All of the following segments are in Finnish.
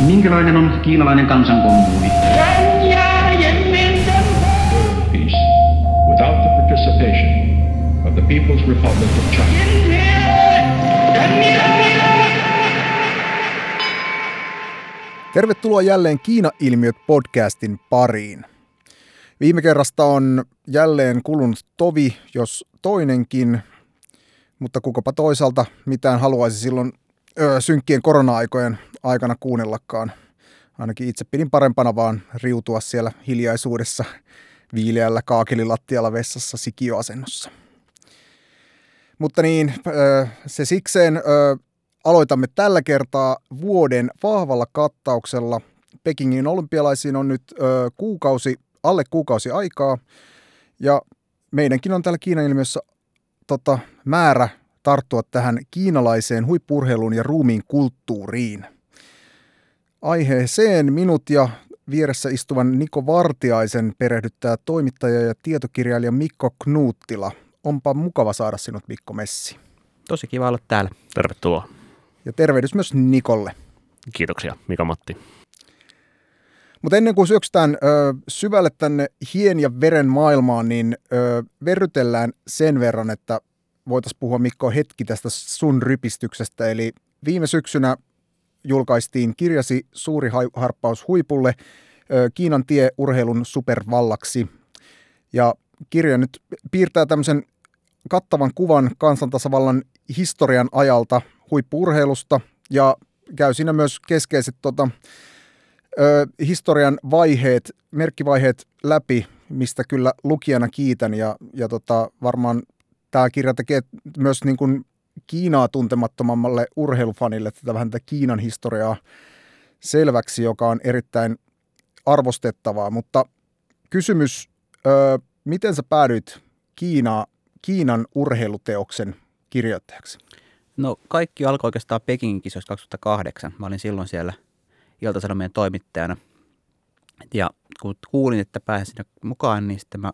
Minkälainen on kiinalainen kansankommuuni? peace without the participation of the People's Republic of China. Tervetuloa jälleen Kiina-ilmiöt podcastin pariin. Viime kerrasta on jälleen kulunut tovi, jos toinenkin, mutta kukapa toisaalta mitään haluaisi silloin ö, synkkien korona-aikojen aikana kuunnellakaan. Ainakin itse pidin parempana vaan riutua siellä hiljaisuudessa viileällä kaakelilattialla vessassa sikioasennossa. Mutta niin, ö, se sikseen ö, aloitamme tällä kertaa vuoden vahvalla kattauksella. Pekingin olympialaisiin on nyt ö, kuukausi, alle kuukausi aikaa ja meidänkin on täällä Kiinan ilmiössä tota, määrä tarttua tähän kiinalaiseen huippurheiluun ja ruumiin kulttuuriin. Aiheeseen minut ja vieressä istuvan Niko Vartiaisen perehdyttää toimittaja ja tietokirjailija Mikko Knuuttila. Onpa mukava saada sinut Mikko Messi. Tosi kiva olla täällä. Tervetuloa. Ja tervehdys myös Nikolle. Kiitoksia, Mika Matti. Mutta ennen kuin syöksytään ö, syvälle tänne hien ja veren maailmaan, niin ö, verrytellään sen verran, että voitaisiin puhua Mikko hetki tästä sun rypistyksestä. Eli viime syksynä julkaistiin kirjasi Suuri harppaus huipulle, Kiinan tie urheilun supervallaksi. Ja kirja nyt piirtää tämmöisen kattavan kuvan kansantasavallan historian ajalta huippuurheilusta ja käy siinä myös keskeiset tota, ö, historian vaiheet, merkkivaiheet läpi, mistä kyllä lukijana kiitän ja, ja tota, varmaan tämä kirja tekee myös niin kuin Kiinaa tuntemattomammalle urheilufanille tätä vähän tätä Kiinan historiaa selväksi, joka on erittäin arvostettavaa, mutta kysymys, ö, miten sä päädyit Kiina, Kiinan urheiluteoksen kirjoittajaksi? No kaikki alkoi oikeastaan Pekingin kisoissa 2008. Mä olin silloin siellä Ilta-Sanomien toimittajana. Ja kun kuulin, että pääsin sinne mukaan, niin sitten mä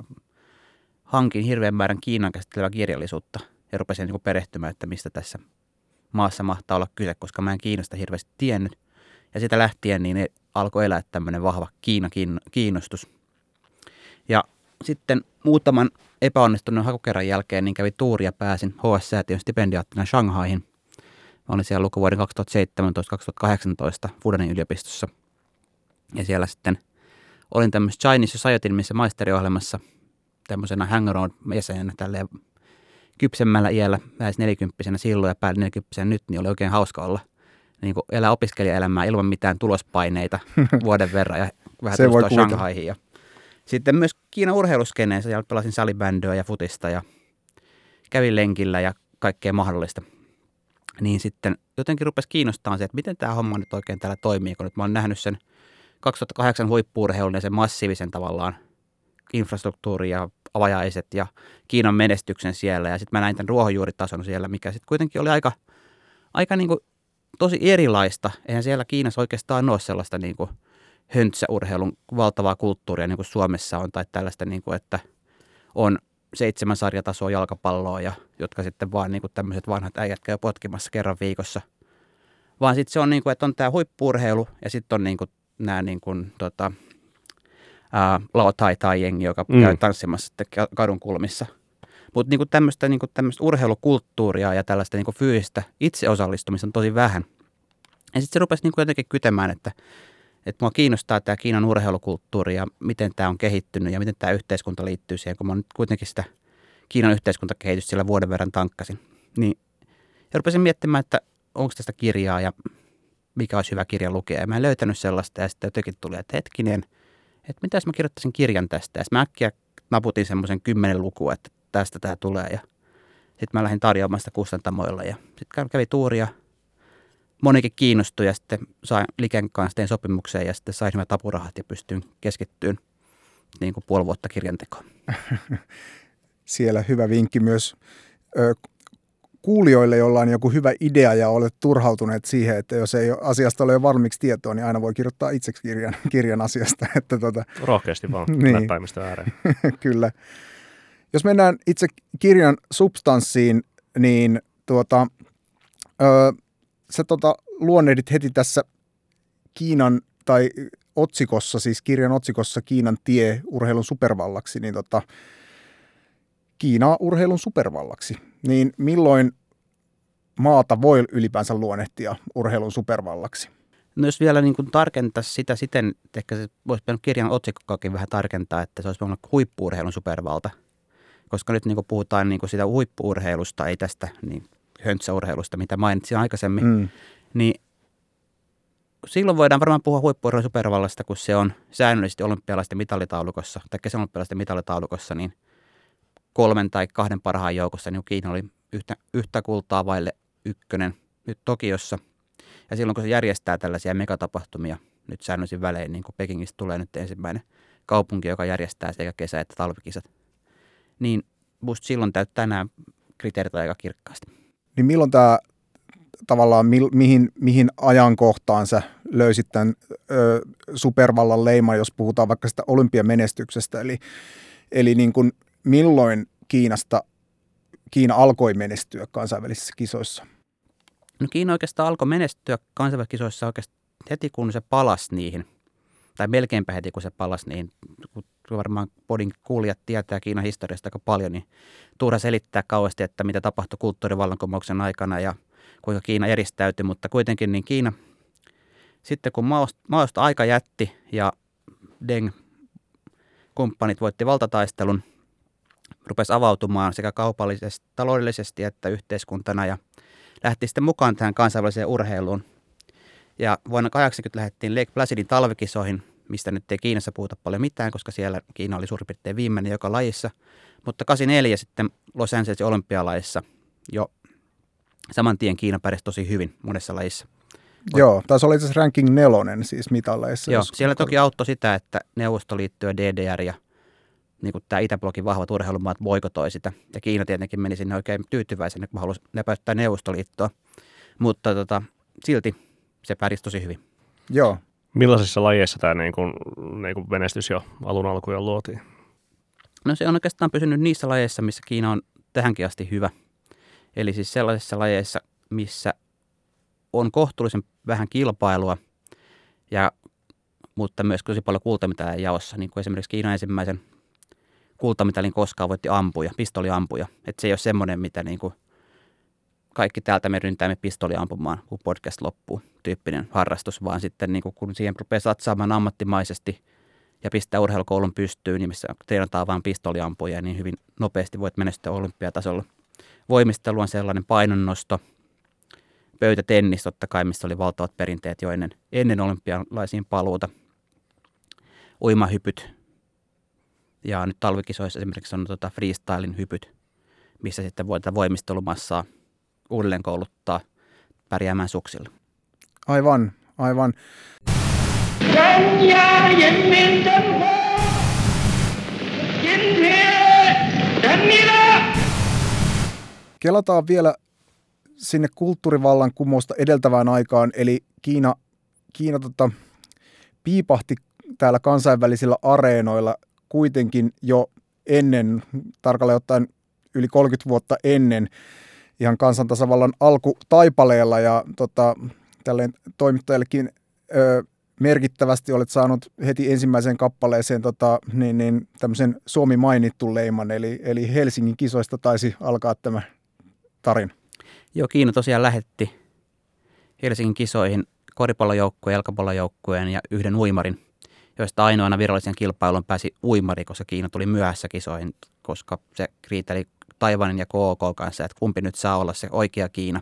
hankin hirveän määrän Kiinan käsittelevää kirjallisuutta ja rupesin niin perehtymään, että mistä tässä maassa mahtaa olla kyse, koska mä en Kiinasta hirveästi tiennyt. Ja sitä lähtien niin alkoi elää tämmöinen vahva Kiina kiinnostus. Ja sitten muutaman epäonnistuneen hakukerran jälkeen niin kävi tuuri ja pääsin HS-säätiön stipendiaattina Shanghaihin. Mä olin siellä lukuvuoden 2017-2018 Fudanin yliopistossa. Ja siellä sitten olin tämmöisessä Chinese Society missä maisteriohjelmassa tämmöisenä hangaround-jäsenenä tälleen kypsemmällä iällä, lähes nelikymppisenä silloin ja päälle nelikymppisenä nyt, niin oli oikein hauska olla niin kuin elää opiskelijaelämää ilman mitään tulospaineita vuoden verran ja vähän Se voi Shanghaihin. Ja sitten myös Kiinan urheiluskeneessä, siellä pelasin salibändyä ja futista ja kävin lenkillä ja kaikkea mahdollista. Niin sitten jotenkin rupesi kiinnostamaan se, että miten tämä homma nyt oikein täällä toimii, kun nyt mä oon nähnyt sen 2008 huippuurheilun ja sen massiivisen tavallaan infrastruktuuri ja avajaiset ja Kiinan menestyksen siellä. Ja sitten mä näin tämän ruohonjuuritason siellä, mikä sitten kuitenkin oli aika, aika niin kuin tosi erilaista. Eihän siellä Kiinassa oikeastaan ole sellaista niin kuin höntsäurheilun valtavaa kulttuuria niin kuin Suomessa on, tai tällaista, niin kuin, että on seitsemän sarjatasoa jalkapalloa, ja, jotka sitten vaan niin tämmöiset vanhat äijät käy potkimassa kerran viikossa. Vaan sitten se on niin kuin, että on tämä huippuurheilu, ja sitten on niin kuin nämä niin kuin, tota, ää, Lao Tai Tai jengi, joka mm. käy tanssimassa sitten kadun kulmissa. Mutta niin tämmöistä niin urheilukulttuuria ja tällaista niin fyysistä itseosallistumista on tosi vähän. Ja sitten se rupesi niin jotenkin kytemään, että että mua kiinnostaa tämä Kiinan urheilukulttuuri ja miten tämä on kehittynyt ja miten tämä yhteiskunta liittyy siihen, kun mä nyt kuitenkin sitä Kiinan yhteiskuntakehitystä siellä vuoden verran tankkasin. Niin, ja rupesin miettimään, että onko tästä kirjaa ja mikä olisi hyvä kirja lukea. Ja mä en löytänyt sellaista ja sitten jotenkin tuli, että hetkinen, että mitä jos mä kirjoittaisin kirjan tästä. Ja mä äkkiä naputin semmoisen kymmenen lukua, että tästä tämä tulee ja sitten mä lähdin tarjoamaan sitä kustantamoilla ja sitten kävi tuuria – monikin kiinnostui ja sitten sain Liken kanssa tein sopimukseen ja sitten sain hyvät apurahat ja pystyin keskittyyn niin kuin puoli vuotta kirjantekoon. Siellä hyvä vinkki myös kuulijoille, joilla on joku hyvä idea ja olet turhautuneet siihen, että jos ei asiasta ole jo valmiiksi tietoa, niin aina voi kirjoittaa itseksi kirjan, kirjan asiasta. Että tota, Rohkeasti vaan niin. ääreen. Kyllä. Jos mennään itse kirjan substanssiin, niin tuota, ö, sä tota, luonnehdit heti tässä Kiinan tai otsikossa, siis kirjan otsikossa Kiinan tie urheilun supervallaksi, niin tota, Kiinaa urheilun supervallaksi. Niin milloin maata voi ylipäänsä luonnehtia urheilun supervallaksi? No jos vielä niin kuin tarkentaisi sitä siten, että ehkä se voisi pitänyt kirjan otsikkoakin vähän tarkentaa, että se olisi voinut olla huippuurheilun supervalta. Koska nyt niin kuin puhutaan niin kuin sitä huippuurheilusta, ei tästä niin höntsäurheilusta, mitä mainitsin aikaisemmin, mm. niin silloin voidaan varmaan puhua huippuurheilun supervallasta, kun se on säännöllisesti olympialaisten mitallitaulukossa tai kesäolympialaisten mitallitaulukossa, niin kolmen tai kahden parhaan joukossa, niin Kiina oli yhtä, yhtä kultaa vaille ykkönen nyt Tokiossa. Ja silloin kun se järjestää tällaisia megatapahtumia nyt säännöllisin välein, niin kuin Pekingistä tulee nyt ensimmäinen kaupunki, joka järjestää sekä kesä- että talvikisat, niin musta silloin täyttää nämä kriteerit aika kirkkaasti. Niin milloin tämä tavallaan mi, mihin, mihin ajankohtaan sä löysit tämän ö, supervallan leiman, jos puhutaan vaikka sitä olympiamenestyksestä, eli, eli niin kuin milloin Kiinasta Kiina alkoi menestyä kansainvälisissä kisoissa? No Kiina oikeastaan alkoi menestyä kansainvälisissä kisoissa oikeastaan heti kun se palasi niihin, tai melkeinpä heti kun se palasi niihin, kun varmaan podin kuulijat tietää Kiinan historiasta aika paljon, niin turha selittää kauheasti, että mitä tapahtui kulttuurivallankumouksen aikana ja kuinka Kiina eristäytyi, mutta kuitenkin niin Kiina sitten kun Maosta aika jätti ja Deng kumppanit voitti valtataistelun, rupesi avautumaan sekä kaupallisesti, taloudellisesti että yhteiskuntana ja lähti sitten mukaan tähän kansainväliseen urheiluun. Ja vuonna 80 lähdettiin Lake Placidin talvikisoihin, mistä nyt ei Kiinassa puhuta paljon mitään, koska siellä Kiina oli suurin piirtein viimeinen joka lajissa. Mutta 84 sitten Los Angelesin olympialaissa jo saman tien Kiina pärjäsi tosi hyvin monessa lajissa. Joo, taisi olla itse asiassa ranking nelonen siis mitalleissa. Joo, siellä toki auttoi sitä, että Neuvostoliitto ja DDR ja niin kuin tämä Itäblokin vahvat urheilumaat boikotoi sitä. Ja Kiina tietenkin meni sinne oikein tyytyväisenä, kun halusi näpäyttää Neuvostoliittoa. Mutta tota, silti se pärjäsi tosi hyvin. Joo. Millaisissa lajeissa tämä niin kuin, niin kuin menestys jo alun alkuja luotiin? No se on oikeastaan pysynyt niissä lajeissa, missä Kiina on tähänkin asti hyvä. Eli siis sellaisissa lajeissa, missä on kohtuullisen vähän kilpailua, ja, mutta myös tosi paljon kultamitalien jaossa, niin kuin esimerkiksi Kiinan ensimmäisen kultamitalin koskaan voitti ampuja, pistoliampuja. Että se ei ole semmoinen, mitä niin kuin kaikki täältä me ryntäämme pistoli ampumaan, kun podcast loppuu, tyyppinen harrastus, vaan sitten niin kuin, kun siihen rupeaa satsaamaan ammattimaisesti ja pistää urheilukoulun pystyyn, niin missä treenataan vain pistoliampuja, niin hyvin nopeasti voit menestyä olympiatasolla. Voimistelu on sellainen painonnosto, pöytätennis totta kai, missä oli valtavat perinteet jo ennen, ennen olympialaisiin paluuta. Uimahypyt, ja nyt talvikisoissa esimerkiksi on tota freestylin hypyt, missä sitten voi tätä voimistelumassaa uudelleen kouluttaa pärjäämään suksilla. Aivan, aivan. Kelataan vielä sinne kulttuurivallan kumosta edeltävään aikaan, eli Kiina, Kiina tota, piipahti täällä kansainvälisillä areenoilla kuitenkin jo ennen, tarkalleen ottaen yli 30 vuotta ennen, ihan kansantasavallan alkutaipaleella ja tota, tälleen toimittajallekin ö, merkittävästi olet saanut heti ensimmäiseen kappaleeseen tota, niin, niin, tämmöisen Suomi mainittu leiman, eli, eli Helsingin kisoista taisi alkaa tämä tarina. Joo, Kiina tosiaan lähetti Helsingin kisoihin koripallojoukkueen, jalkapallojoukkueen ja yhden uimarin joista ainoana virallisen kilpailun pääsi uimari, koska Kiina tuli myöhässä kisoihin, koska se riiteli Taivanin ja KK kanssa, että kumpi nyt saa olla se oikea Kiina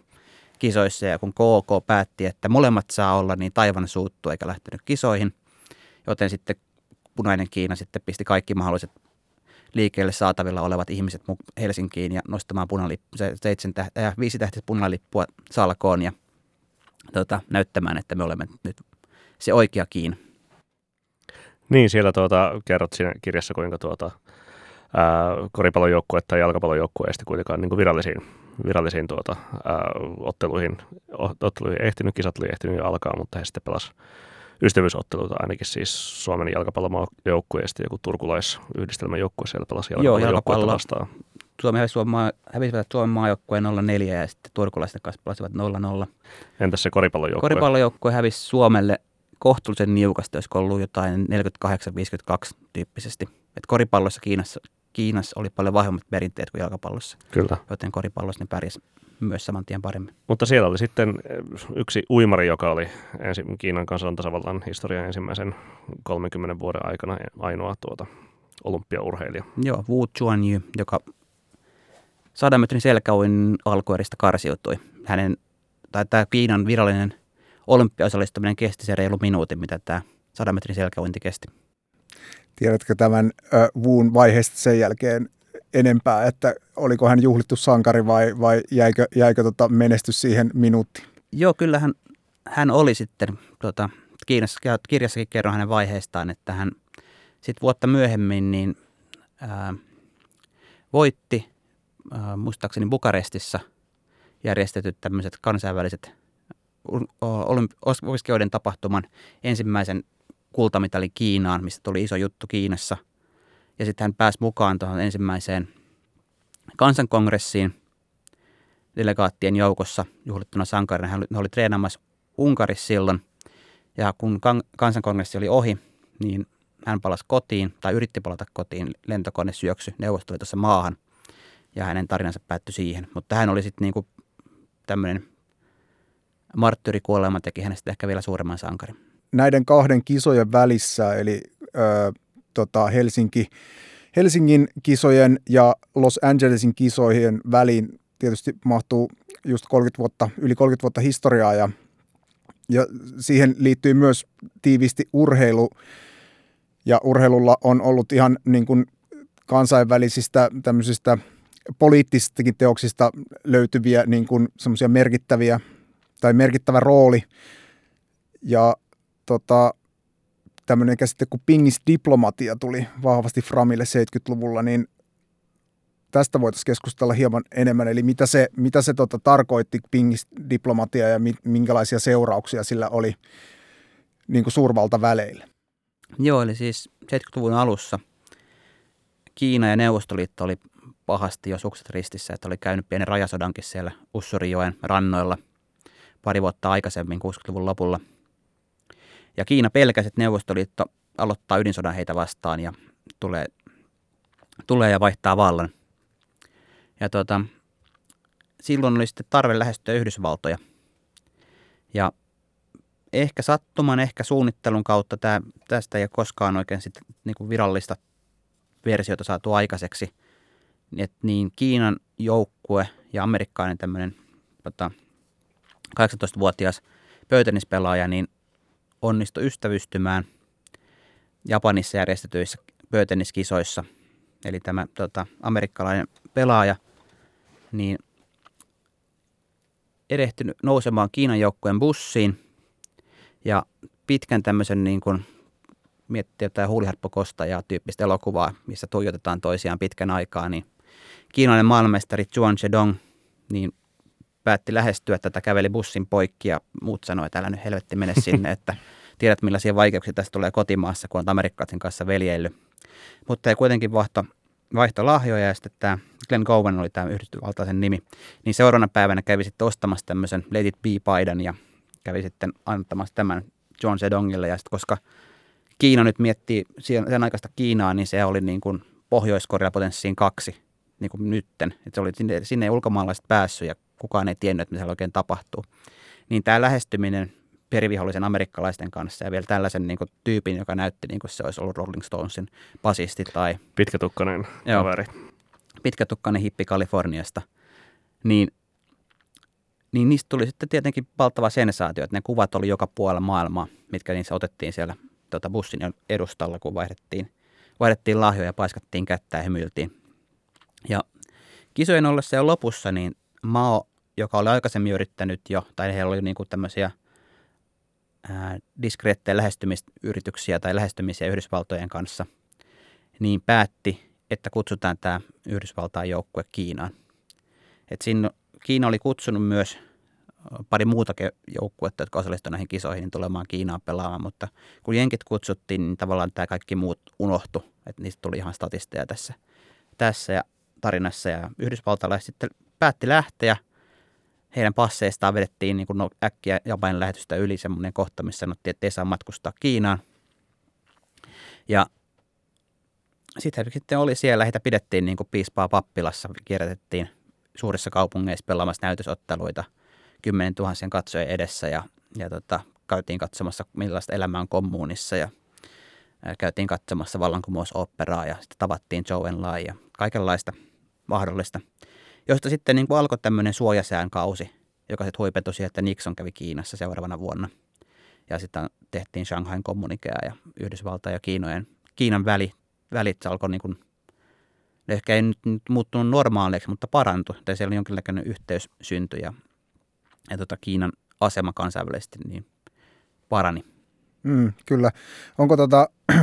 kisoissa. Ja kun KK päätti, että molemmat saa olla, niin Taivan suuttu eikä lähtenyt kisoihin. Joten sitten punainen Kiina sitten pisti kaikki mahdolliset liikkeelle saatavilla olevat ihmiset Helsinkiin ja nostamaan punalippu, se seitsemän tähti, äh, viisi tähtistä punalippua salkoon ja tota, näyttämään, että me olemme nyt se oikea Kiina. Niin, siellä tuota, kerrot siinä kirjassa, kuinka tuota, ää, koripallojoukkue tai jalkapallojoukkue ei kuitenkaan niin virallisiin, virallisiin tuota, ää, otteluihin, otteluihin ehtinyt, kisat oli ehtinyt jo alkaa, mutta he sitten pelasivat ystävyysotteluita ainakin siis Suomen jalkapallomaajoukkueesta joku turkulaisyhdistelmäjoukkue siellä pelasi Joo, jalkapallojoukkuetta jalkapallo. vastaan. Suomi hävisi Suomen, maa, hävisivät Suomen maajoukkueen 0-4 ja sitten turkulaisten kanssa pelasivat 0-0. Entäs se koripallojoukkue? Koripallojoukkue hävisi Suomelle kohtuullisen niukasti, olisiko ollut jotain 48-52 tyyppisesti. Et koripallossa Kiinassa, Kiinassa oli paljon vahvemmat perinteet kuin jalkapallossa, Kyllä. joten koripallossa ne pärjäsi myös saman tien paremmin. Mutta siellä oli sitten eh, yksi uimari, joka oli ensi, Kiinan kansantasavallan historian ensimmäisen 30 vuoden aikana ainoa tuota, olympiaurheilija. Joo, Wu Chuanyu, joka 100 metrin selkäuin alkueristä karsiutui. Hänen, tai tämä Kiinan virallinen olympiaosallistuminen kesti se reilu minuutin, mitä tämä 100 metrin selkäuinti kesti. Tiedätkö tämän ö, Wuun vaiheesta sen jälkeen enempää, että oliko hän juhlittu sankari vai, vai jäikö, jäikö tota menestys siihen minuuttiin? Joo, kyllähän hän oli sitten, tuota, Kiinassa, kirjassakin kerron hänen vaiheestaan, että hän sitten vuotta myöhemmin niin, ää, voitti ää, muistaakseni Bukarestissa järjestetyt tämmöiset kansainväliset opiskelijoiden tapahtuman ensimmäisen kultamitalin Kiinaan, mistä tuli iso juttu Kiinassa. Ja sitten hän pääsi mukaan tuohon ensimmäiseen kansankongressiin delegaattien joukossa juhlittuna sankarina. Hän oli treenaamassa Unkarissa silloin. Ja kun kansankongressi oli ohi, niin hän palasi kotiin, tai yritti palata kotiin, lentokone syöksy Neuvostoliitossa maahan, ja hänen tarinansa päättyi siihen. Mutta hän oli sitten niinku tämmöinen marttyrikuolema teki hänestä ehkä vielä suuremman sankarin. Näiden kahden kisojen välissä, eli ö, tota Helsinki, Helsingin kisojen ja Los Angelesin kisojen väliin tietysti mahtuu just 30 vuotta, yli 30 vuotta historiaa ja, ja siihen liittyy myös tiivisti urheilu ja urheilulla on ollut ihan niin kuin kansainvälisistä tämmöisistä poliittisistakin teoksista löytyviä niin kuin semmoisia merkittäviä merkittävä rooli. Ja tota, tämmöinen käsite kuin pingisdiplomatia tuli vahvasti Framille 70-luvulla, niin tästä voitaisiin keskustella hieman enemmän. Eli mitä se, mitä se tota, tarkoitti pingisdiplomatia ja minkälaisia seurauksia sillä oli niin kuin suurvaltaväleille? Joo, eli siis 70-luvun alussa Kiina ja Neuvostoliitto oli pahasti jo sukset ristissä, että oli käynyt pienen rajasodankin siellä Ussurijoen rannoilla pari vuotta aikaisemmin 60-luvun lopulla. Ja Kiina pelkäsi, että Neuvostoliitto aloittaa ydinsodan heitä vastaan ja tulee, tulee ja vaihtaa vallan. Ja tota, silloin oli sitten tarve lähestyä Yhdysvaltoja. Ja ehkä sattuman, ehkä suunnittelun kautta tämä, tästä ei ole koskaan oikein sit, niin kuin virallista versiota saatu aikaiseksi. Et niin Kiinan joukkue ja amerikkalainen tämmöinen tota, 18-vuotias pöytänispelaaja niin onnistui ystävystymään Japanissa järjestetyissä pöytäniskisoissa. Eli tämä tota, amerikkalainen pelaaja niin erehtynyt nousemaan Kiinan joukkueen bussiin ja pitkän tämmöisen niin kuin miettiä jotain huuliharppokosta ja tyyppistä elokuvaa, missä tuijotetaan toisiaan pitkän aikaa, niin kiinalainen maailmanmestari Zhuang Zedong niin päätti lähestyä tätä, käveli bussin poikki ja muut sanoi, että älä nyt helvetti mene sinne, että tiedät millaisia vaikeuksia tästä tulee kotimaassa, kun on amerikkalaisen kanssa veljeily. Mutta ei kuitenkin vaihto, vaihto lahjoja ja sitten tämä Glenn Gowen oli tämä yhdysvaltaisen nimi. Niin seuraavana päivänä kävi sitten ostamassa tämmöisen Let It Be-paidan ja kävi sitten antamassa tämän John Zedongille. Ja sitten koska Kiina nyt miettii sen aikaista Kiinaa, niin se oli niin kuin Pohjois-Korea potenssiin kaksi niin kuin nytten. Että se oli sinne, sinne ei ulkomaalaiset päässyt ja kukaan ei tiennyt, että mitä siellä oikein tapahtuu. Niin tämä lähestyminen perivihollisen amerikkalaisten kanssa ja vielä tällaisen niin kuin, tyypin, joka näytti niin kuin se olisi ollut Rolling Stonesin basisti tai... Pitkätukkainen Joo. kaveri. Pitkätukkainen hippi Kaliforniasta. Niin, niin niistä tuli sitten tietenkin valtava sensaatio, että ne kuvat oli joka puolella maailmaa, mitkä niissä otettiin siellä tota, bussin edustalla, kun vaihdettiin, vaihdettiin lahjoja, ja paiskattiin kättä ja hymyiltiin. Ja kisojen ollessa jo lopussa, niin Mao, joka oli aikaisemmin yrittänyt jo, tai heillä oli niinku tämmöisiä ää, diskreettejä lähestymisyrityksiä tai lähestymisiä Yhdysvaltojen kanssa, niin päätti, että kutsutaan tämä Yhdysvaltain joukkue Kiinaan. Et siinä Kiina oli kutsunut myös pari muutakin joukkuetta, jotka osallistuivat näihin kisoihin, niin tulemaan Kiinaan pelaamaan, mutta kun jenkit kutsuttiin, niin tavallaan tämä kaikki muut unohtu, että niistä tuli ihan statisteja tässä, tässä ja tarinassa ja yhdysvaltalaiset sitten päätti lähteä. Heidän passeistaan vedettiin niin kuin no, äkkiä Japanin lähetystä yli semmoinen kohta, missä sanottiin, että ei saa matkustaa Kiinaan. Ja sitten sitten oli siellä, heitä pidettiin niin kuin piispaa pappilassa, kierrätettiin suurissa kaupungeissa pelaamassa näytösotteluita kymmenen tuhansien katsojen edessä ja, ja tota, käytiin katsomassa millaista elämää on kommuunissa ja, ja käytiin katsomassa vallankumousoperaa ja sitten tavattiin Joe Lai ja kaikenlaista mahdollista, josta sitten niin kuin alkoi tämmöinen suojasään kausi, joka sitten huipetui siihen, että Nixon kävi Kiinassa seuraavana vuonna. Ja sitten tehtiin Shanghain kommunikea ja Yhdysvaltain ja Kiinojen, Kiinan väli välit alkoi niin kuin, ehkä ei nyt, nyt muuttunut normaaleiksi, mutta parantui. Tai siellä jonkinlainen yhteys syntyi ja, ja tota Kiinan asema kansainvälisesti niin parani. Mm, kyllä. Onko tota,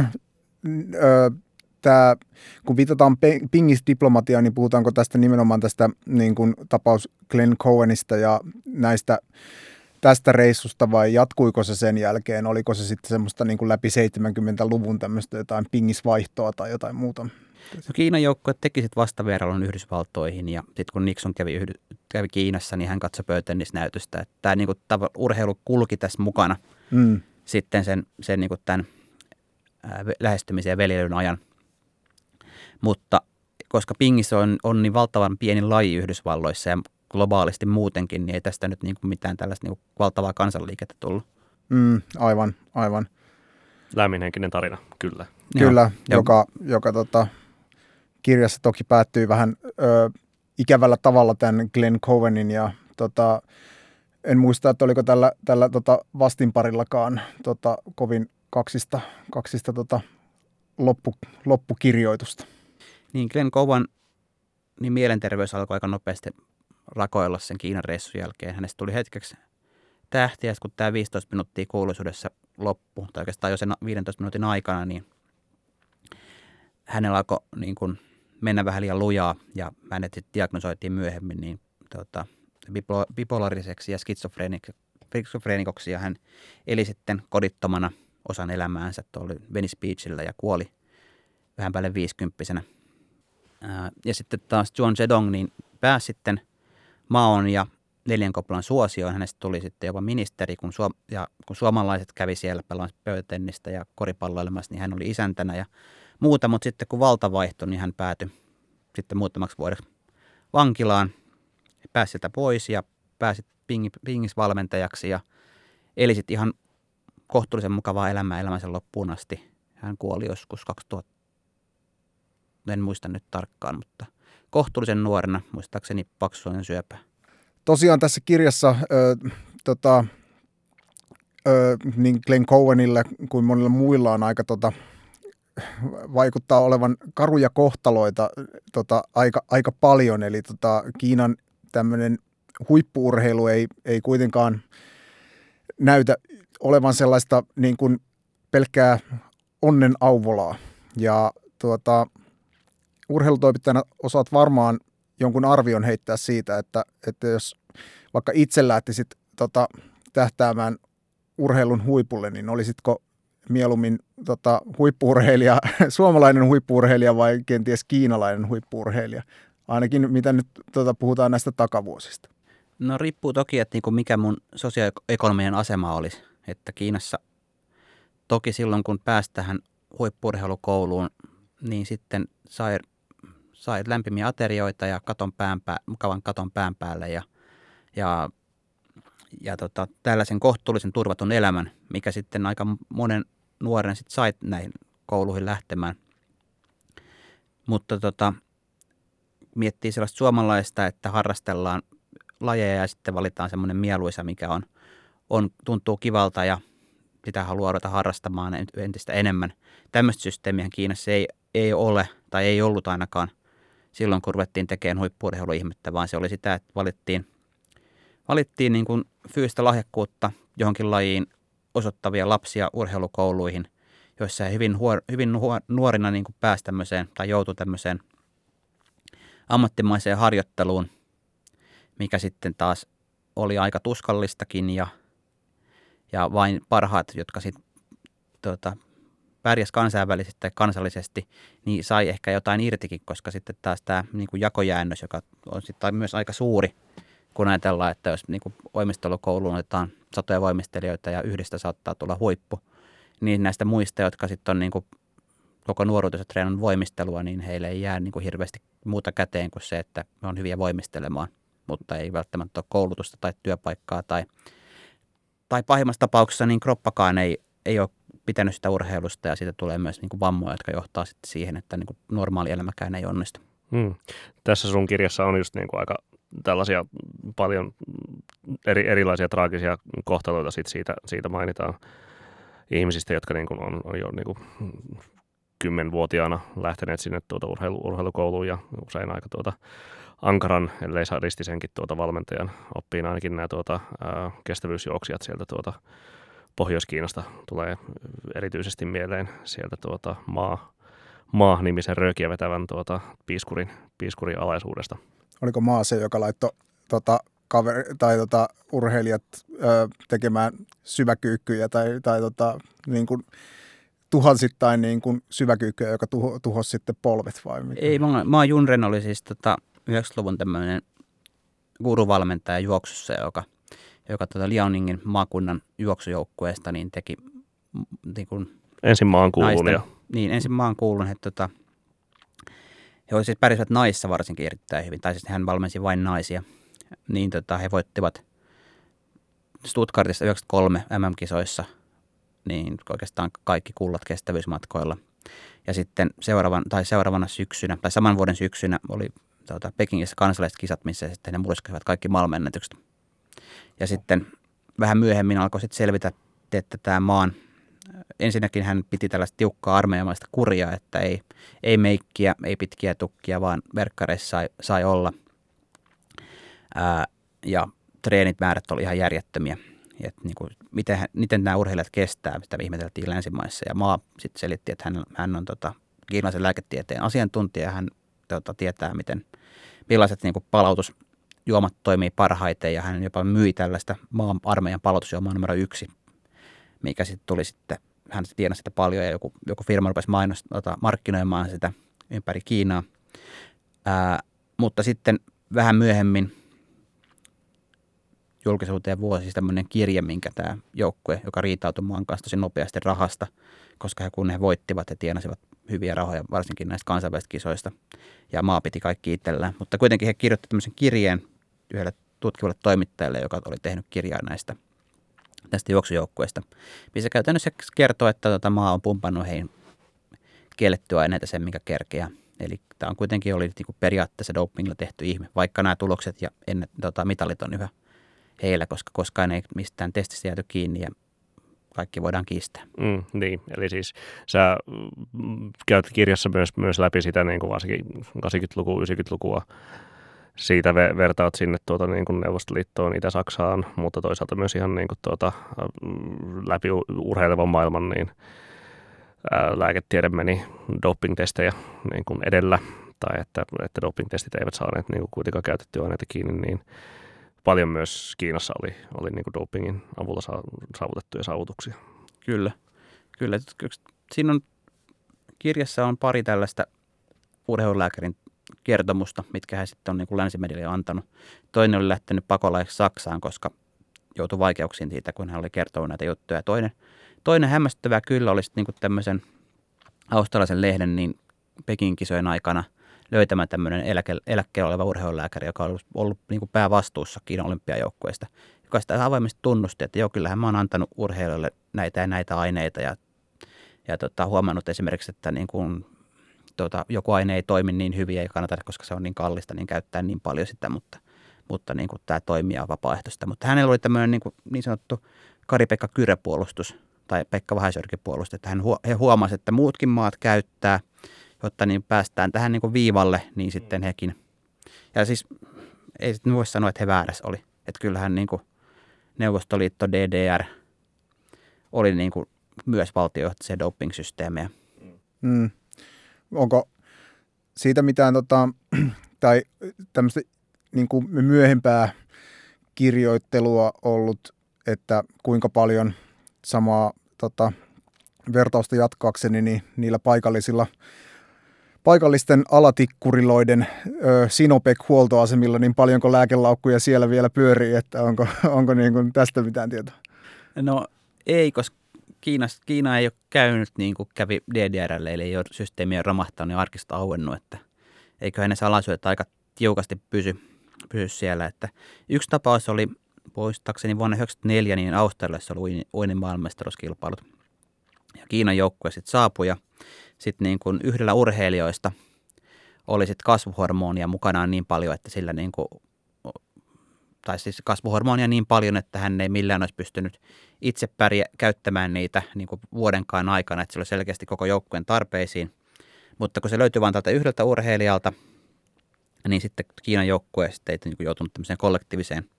tämä, kun viitataan pingisdiplomatiaan, niin puhutaanko tästä nimenomaan tästä niin kuin tapaus Glenn Cohenista ja näistä tästä reissusta vai jatkuiko se sen jälkeen? Oliko se sitten semmoista niin kuin läpi 70-luvun tämmöistä jotain pingisvaihtoa tai jotain muuta? No Kiinan joukkue teki sitten vastavierailun Yhdysvaltoihin ja sitten kun Nixon kävi, yhdy, kävi Kiinassa, niin hän katsoi pöytennisnäytöstä. Että tämä niinku, urheilu kulki tässä mukana mm. sitten sen, sen niinku tämän ää, lähestymisen ja veljelyn ajan. Mutta koska pingis on, on niin valtavan pieni laji Yhdysvalloissa ja globaalisti muutenkin, niin ei tästä nyt niin kuin mitään tällaista niin kuin valtavaa kansanliikettä tullut. Mm, aivan, aivan. Lämminhenkinen tarina, kyllä. Kyllä, Joo. joka, joka tota, kirjassa toki päättyy vähän ö, ikävällä tavalla tämän Glenn Covenin ja tota, en muista, että oliko tällä, tällä tota vastinparillakaan tota, kovin kaksista, kaksista tota, loppu, loppukirjoitusta. Niin Glenn Cowan niin mielenterveys alkoi aika nopeasti rakoilla sen Kiinan reissun jälkeen. Hänestä tuli hetkeksi tähtiä, kun tämä 15 minuuttia kuuluisuudessa loppu, tai oikeastaan jo sen 15 minuutin aikana, niin hänellä alkoi niin kuin mennä vähän liian lujaa, ja hänet sitten diagnosoitiin myöhemmin niin, tota, bipolariseksi ja skitsofreenikoksi, ja hän eli sitten kodittomana osan elämäänsä tuolla Venice Beachillä ja kuoli vähän päälle viisikymppisenä. Ja sitten taas John Zedong niin pääsi sitten maon ja neljänkoplan suosioon. Hänestä tuli sitten jopa ministeri, kun, suom- ja kun suomalaiset kävi siellä pelaamassa pöytennistä ja koripalloilemassa, niin hän oli isäntänä ja muuta. Mutta sitten kun valta vaihtui, niin hän päätyi sitten muutamaksi vuodeksi vankilaan. Pääsi sieltä pois ja pääsi pingisvalmentajaksi ja eli sitten ihan kohtuullisen mukavaa elämää elämänsä loppuun asti. Hän kuoli joskus 2000, en muista nyt tarkkaan, mutta – kohtuullisen nuorena, muistaakseni paksuinen syöpä. Tosiaan tässä kirjassa ö, tota, ö, niin Glenn Cowenille kuin monilla muilla on aika tota, vaikuttaa olevan karuja kohtaloita tota, aika, aika paljon. Eli tota, Kiinan tämmöinen huippuurheilu ei, ei kuitenkaan näytä olevan sellaista niin kuin pelkkää onnen auvolaa. Ja tuota, urheilutoimittajana osaat varmaan jonkun arvion heittää siitä, että, että jos vaikka itse lähtisit tota, tähtäämään urheilun huipulle, niin olisitko mieluummin tota, huippuurheilija, suomalainen huippuurheilija vai kenties kiinalainen huippuurheilija? Ainakin mitä nyt tota, puhutaan näistä takavuosista. No riippuu toki, että niinku mikä mun sosioekonominen asema olisi. Että Kiinassa toki silloin, kun pääsi tähän huippuurheilukouluun, niin sitten sai sai lämpimiä aterioita ja katon pään pää, mukavan katon pään päälle ja, ja, ja tota, tällaisen kohtuullisen turvatun elämän, mikä sitten aika monen nuoren sitten sai näihin kouluihin lähtemään. Mutta tota, miettii sellaista suomalaista, että harrastellaan lajeja ja sitten valitaan semmoinen mieluisa, mikä on, on, tuntuu kivalta ja sitä haluaa ruveta harrastamaan entistä enemmän. Tämmöistä systeemiä Kiinassa ei, ei ole tai ei ollut ainakaan silloin, kun ruvettiin tekemään huippuurheiluihmettä, vaan se oli sitä, että valittiin, valittiin niin kuin fyysistä lahjakkuutta johonkin lajiin osoittavia lapsia urheilukouluihin, joissa he hyvin, huor, hyvin nuorina niin kuin pääsi tämmöiseen tai joutui tämmöiseen ammattimaiseen harjoitteluun, mikä sitten taas oli aika tuskallistakin ja, ja vain parhaat, jotka sitten tota, pärjäs kansainvälisesti tai kansallisesti, niin sai ehkä jotain irtikin, koska sitten taas tämä niin kuin jakojäännös, joka on sitten myös aika suuri, kun ajatellaan, että jos niin kuin voimistelukouluun otetaan satoja voimistelijoita ja yhdestä saattaa tulla huippu, niin näistä muista, jotka sitten on niin kuin koko nuoruutensa treenannut voimistelua, niin heille ei jää niin kuin hirveästi muuta käteen kuin se, että on hyviä voimistelemaan, mutta ei välttämättä ole koulutusta tai työpaikkaa tai, tai pahimmassa tapauksessa niin kroppakaan ei, ei ole pitänyt sitä urheilusta ja siitä tulee myös niin kuin vammoja, jotka johtaa sitten siihen, että niin kuin normaali elämäkään ei onnistu. Hmm. Tässä sun kirjassa on just niin kuin aika tällaisia paljon eri, erilaisia traagisia kohtaloita sit siitä, siitä mainitaan ihmisistä, jotka niin kuin on, on jo niin kuin kymmenvuotiaana lähteneet sinne tuota urheilu, urheilukouluun ja usein aika tuota ankaran, ellei ristisenkin tuota valmentajan oppiin ainakin nämä tuota, ää, kestävyysjuoksijat sieltä tuota, Pohjois-Kiinasta tulee erityisesti mieleen sieltä tuota, maa, maa-nimisen röökiä vetävän tuota, piiskurin, piiskurin alaisuudesta. Oliko maa se, joka laittoi tota, kaveri, tai tota, urheilijat ö, tekemään syväkyykkyjä tai, tai tota, niin kuin, tuhansittain niin kuin syväkyykkyjä, joka tuho, tuhosi sitten polvet vai mikä? Ei, maa, maa Junren oli siis tota, 90-luvun tämmöinen guruvalmentaja juoksussa, joka, joka tota Liaoningin maakunnan juoksujoukkueesta niin teki niin kuin Ensin maan kuulun ja Niin, ensin maan kuulun, että tota, he siis pärjäsivät naissa varsinkin erittäin hyvin, tai siis hän valmensi vain naisia. Niin tota, he voittivat Stuttgartissa 93 MM-kisoissa niin oikeastaan kaikki kullat kestävyysmatkoilla. Ja sitten seuraavan, tai seuraavana syksynä, tai saman vuoden syksynä oli tuota, Pekingissä kansalliset kisat, missä sitten ne murskasivat kaikki maailmanennätykset. Ja sitten vähän myöhemmin alkoi sitten selvitä, että tämä maan ensinnäkin hän piti tällaista tiukkaa armeijamaista kuria, että ei, ei meikkiä, ei pitkiä tukkia, vaan verkkareissa sai, sai olla. Ää, ja treenit määrät oli ihan järjettömiä. Et niin kuin, miten, miten nämä urheilijat kestää, mitä ihmeteltiin länsimaissa. Ja maa sitten selitti, että hän, hän on tota, kiinalaisen lääketieteen asiantuntija ja hän tota, tietää, miten, millaiset niin kuin, palautusjuomat toimii parhaiten. Ja hän jopa myi tällaista maan armeijan palautusjuomaa numero yksi, mikä sitten tuli sitten, hän tienasi sitä paljon ja joku, joku firma rupesi mainos, tota, markkinoimaan sitä ympäri Kiinaa. Ää, mutta sitten vähän myöhemmin julkisuuteen vuosi siis tämmöinen kirje, minkä tämä joukkue, joka riitautui maan kanssa tosi nopeasti rahasta, koska he, kun he voittivat, he tienasivat hyviä rahoja, varsinkin näistä kansainvälisistä kisoista, ja maa piti kaikki itsellään. Mutta kuitenkin he kirjoittivat tämmöisen kirjeen yhdelle tutkivalle toimittajalle, joka oli tehnyt kirjaa näistä tästä juoksujoukkueesta, missä käytännössä kertoo, että tota maa on pumpannut heihin kiellettyä aineita sen, mikä kerkeää. Eli tämä on kuitenkin oli niin kuin periaatteessa dopingilla tehty ihme, vaikka nämä tulokset ja ennen, tota, mitalit on yhä heillä, koska koskaan ei mistään testistä jääty kiinni ja kaikki voidaan kiistää. Mm, niin, eli siis sä mm, käyt kirjassa myös, myös läpi sitä niin kuin varsinkin 80-lukua, 90-lukua, siitä ve- vertaat sinne tuota, niin kuin Neuvostoliittoon, Itä-Saksaan, mutta toisaalta myös ihan niin kuin tuota, mm, läpi urheilevan maailman, niin ää, lääketiede meni doping-testejä niin kuin edellä, tai että, että doping-testit eivät saaneet niin kuin kuitenkaan käytettyä aineita kiinni, niin paljon myös Kiinassa oli, oli niin kuin dopingin avulla saavutettuja saavutuksia. Kyllä, kyllä. Siinä on, kirjassa on pari tällaista urheilulääkärin kertomusta, mitkä hän sitten on niin länsimedialle antanut. Toinen oli lähtenyt pakolaiseksi Saksaan, koska joutui vaikeuksiin siitä, kun hän oli kertonut näitä juttuja. Toinen, toinen hämmästyttävä kyllä oli niin tämmöisen australaisen lehden niin Pekin kisojen aikana löytämään tämmöinen eläke, eläkkeellä oleva urheilulääkäri, joka on ollut, ollut niin kuin päävastuussa Kiinan olympiajoukkueesta, joka sitä avoimesti tunnusti, että joo, kyllähän mä oon antanut urheilijoille näitä ja näitä aineita ja, ja tota, huomannut esimerkiksi, että niin kuin tuota, joku aine ei toimi niin hyvin ja ei kannata, koska se on niin kallista, niin käyttää niin paljon sitä, mutta, mutta niin kuin tämä toimii vapaaehtoista. Mutta hänellä oli tämmöinen niin, kuin, niin sanottu Kari-Pekka Kyrö-puolustus tai Pekka Vähäisörkin puolustus, että hän he huomasi, että muutkin maat käyttää, jotta niin päästään tähän niin kuin viivalle, niin sitten hekin. Ja siis ei sitten voi sanoa, että he väärässä oli. Että kyllähän niin kuin Neuvostoliitto, DDR oli niin kuin myös valtiojohtaisia doping-systeemejä. Mm onko siitä mitään tota, tai tämmöistä niin kuin myöhempää kirjoittelua ollut, että kuinka paljon samaa tota, vertausta jatkaakseni, niin niillä paikallisilla paikallisten alatikkuriloiden ö, Sinopec-huoltoasemilla, niin paljonko lääkelaukkuja siellä vielä pyörii, että onko, onko niin kuin tästä mitään tietoa? No ei, koska Kiinas, Kiina ei ole käynyt niin kuin kävi DDRlle, eli ei ole systeemiä romahtanut ja arkista auennut, että eiköhän ne salaisuudet aika tiukasti pysy, pysy siellä. Että yksi tapaus oli poistakseni vuonna 1994, niin Australiassa oli uinin maailmanmestaruuskilpailut. Ja Kiinan joukkue sitten saapui ja sitten niin kuin yhdellä urheilijoista oli sitten kasvuhormonia mukanaan niin paljon, että sillä niin kuin, tai siis kasvuhormonia niin paljon, että hän ei millään olisi pystynyt itse pärjä, käyttämään niitä niin kuin vuodenkaan aikana, että se oli selkeästi koko joukkueen tarpeisiin. Mutta kun se löytyi vain tältä yhdeltä urheilijalta, niin sitten Kiinan joukkue sitten ei niin joutunut tämmöiseen kollektiiviseen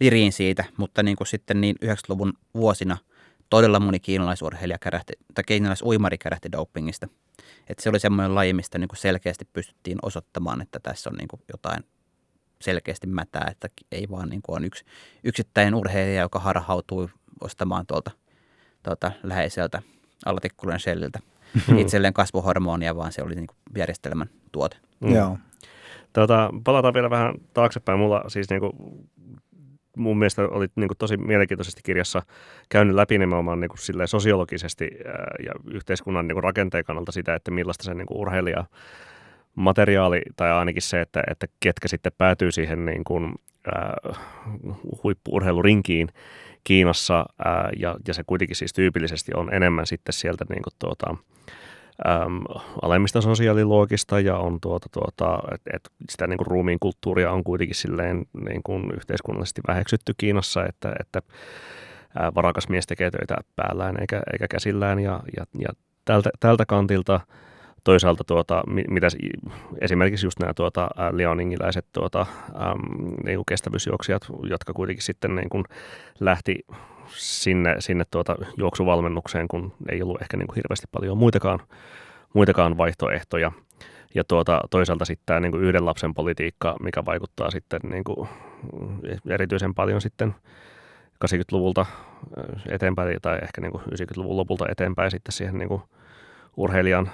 liriin siitä, mutta niin kuin sitten niin 90-luvun vuosina todella moni kiinalaisurheilija kärähti, tai kiinalaisuimari kärähti dopingista. Että se oli semmoinen laji, mistä niin kuin selkeästi pystyttiin osoittamaan, että tässä on niin kuin jotain selkeästi mätää, että ei vaan niin kuin on yksi yksittäinen urheilija, joka harhautui ostamaan tuolta tuota, läheiseltä alatikkulen shelliltä itselleen kasvuhormonia, vaan se oli niin kuin järjestelmän tuote. Mm. Joo. Tota, palataan vielä vähän taaksepäin. Mulla siis niinku, mun mielestä oli niinku tosi mielenkiintoisesti kirjassa käynyt läpi nimenomaan niinku sosiologisesti ää, ja yhteiskunnan niinku rakenteen kannalta sitä, että millaista se niinku urheilija materiaali tai ainakin se, että, että ketkä sitten päätyy siihen niin kuin, äh, huippuurheilurinkiin Kiinassa ää, ja, ja se kuitenkin siis tyypillisesti on enemmän sitten sieltä niin kuin tuota, äm, alemmista sosiaaliluokista ja on tuota, tuota, että et sitä niin kuin ruumiin kulttuuria on kuitenkin silleen niin kuin yhteiskunnallisesti väheksytty Kiinassa, että, että ää, varakas mies tekee töitä päällään eikä, eikä käsillään ja, ja, ja tältä, tältä kantilta toisaalta tuota, mitä esimerkiksi just nämä tuota, liaoningiläiset tuota, äm, niin kuin kestävyysjuoksijat, jotka kuitenkin sitten niin kuin lähti sinne, sinne tuota juoksuvalmennukseen, kun ei ollut ehkä niin kuin hirveästi paljon muitakaan, muitakaan vaihtoehtoja. Ja tuota, toisaalta sitten tämä niin kuin yhden lapsen politiikka, mikä vaikuttaa sitten niin kuin erityisen paljon sitten 80-luvulta eteenpäin tai ehkä niin kuin 90-luvun lopulta eteenpäin sitten siihen niin kuin urheilijan,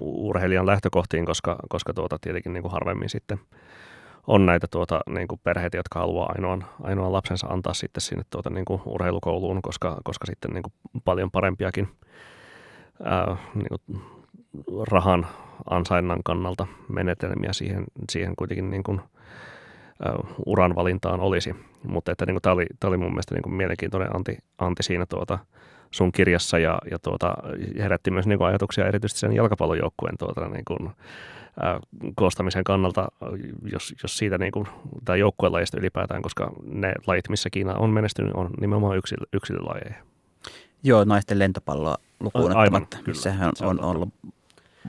urheilijan lähtökohtiin, koska, koska tuota, tietenkin niin kuin harvemmin sitten – on näitä tuota, niin kuin perheitä, jotka haluaa ainoan, ainoan lapsensa antaa sitten sinne tuota, niin kuin urheilukouluun, koska, koska sitten niin kuin paljon parempiakin ää, niin kuin rahan ansainnan kannalta menetelmiä siihen, siihen kuitenkin niin kuin, uran valintaan olisi. Mutta että, niin kuin, tämä, oli, tämä oli mun mielestä niin kuin mielenkiintoinen anti, anti siinä tuota, sun kirjassa ja, ja tuota, herätti myös niin kuin ajatuksia erityisesti sen jalkapallojoukkueen tuota, niin kuin, koostamisen kannalta, jos, jos siitä niin kuin, tai joukkuelajista ylipäätään, koska ne lajit, missä Kiina on menestynyt, on nimenomaan yksilö, yksilölajeja. Joo, naisten lentopalloa lukuun ottamatta, missä on, on, on ollut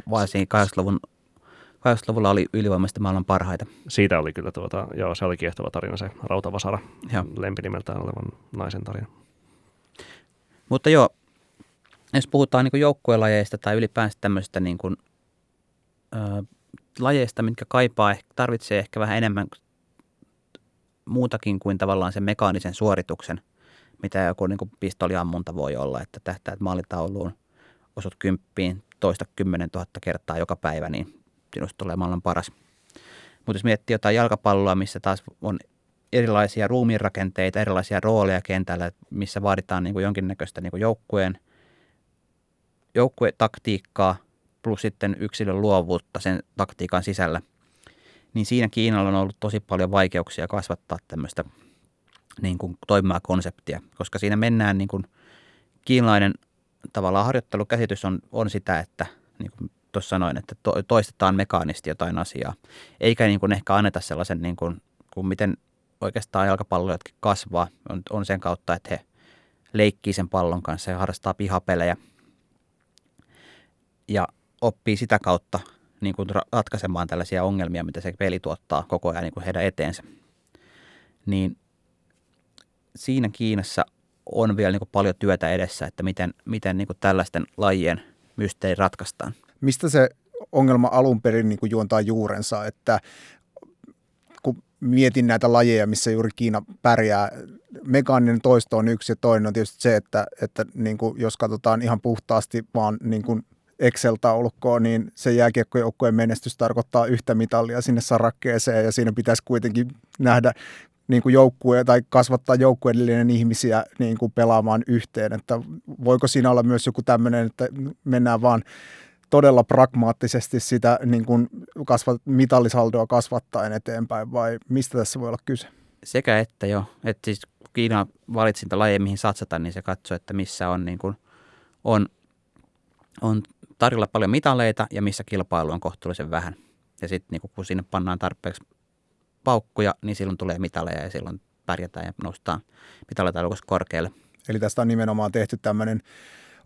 varsinkin 80-luvun 80-luvulla oli ylivoimaisesti maailman parhaita. Siitä oli kyllä, tuota, joo, se oli kiehtova tarina, se Rautavasara, joo. lempinimeltään olevan naisen tarina. Mutta joo, jos puhutaan niin joukkuelajeista tai ylipäänsä tämmöistä niin kuin, ö, lajeista, mitkä kaipaa, tarvitsee ehkä vähän enemmän muutakin kuin tavallaan sen mekaanisen suorituksen, mitä joku niin kuin pistoliammunta voi olla, että tähtäät maalitauluun, osut kymppiin, toista kymmenen tuhatta kertaa joka päivä, niin sinusta tulee maailman paras. Mutta jos miettii jotain jalkapalloa, missä taas on erilaisia ruumiinrakenteita, erilaisia rooleja kentällä, missä vaaditaan niin kuin jonkinnäköistä niin kuin joukkueen, joukkuetaktiikkaa – plus sitten yksilön luovuutta sen taktiikan sisällä, niin siinä Kiinalla on ollut tosi paljon vaikeuksia kasvattaa tämmöistä niin kuin toimivaa konseptia, koska siinä mennään niin kuin kiinalainen tavallaan harjoittelukäsitys on, on sitä, että niin kuin tuossa sanoin, että to, toistetaan mekaanisti jotain asiaa, eikä niin kuin ehkä anneta sellaisen, niin kuin, kuin miten oikeastaan jalkapallojatkin kasvaa, on, on sen kautta, että he leikkii sen pallon kanssa ja harrastaa pihapelejä. Ja oppii sitä kautta niin kuin ratkaisemaan tällaisia ongelmia, mitä se peli tuottaa koko ajan niin kuin heidän eteensä. Niin siinä Kiinassa on vielä niin kuin paljon työtä edessä, että miten, miten niin kuin tällaisten lajien mysteeri ratkaistaan. Mistä se ongelma alun perin niin kuin juontaa juurensa, että mietin näitä lajeja, missä juuri Kiina pärjää. Mekaaninen toisto on yksi ja toinen on tietysti se, että, että niin kuin jos katsotaan ihan puhtaasti vaan niin kuin Excel-taulukkoa, niin se jääkiekkojoukkueen menestys tarkoittaa yhtä mitallia sinne sarakkeeseen ja siinä pitäisi kuitenkin nähdä niin kuin joukkue tai kasvattaa joukkueellinen ihmisiä niin kuin pelaamaan yhteen. Että voiko siinä olla myös joku tämmöinen, että mennään vaan todella pragmaattisesti sitä niin kuin kasvat, mitallisaldoa kasvattaen eteenpäin vai mistä tässä voi olla kyse? Sekä että jo. Että siis kun Kiina valitsi niitä lajeja, mihin satsata, niin se katsoi, että missä on, niin kuin, on, on tarjolla paljon mitaleita ja missä kilpailu on kohtuullisen vähän. Ja sitten niin kun sinne pannaan tarpeeksi paukkuja, niin silloin tulee mitaleja ja silloin pärjätään ja noustaan mitalitaulukossa korkealle. Eli tästä on nimenomaan tehty tämmöinen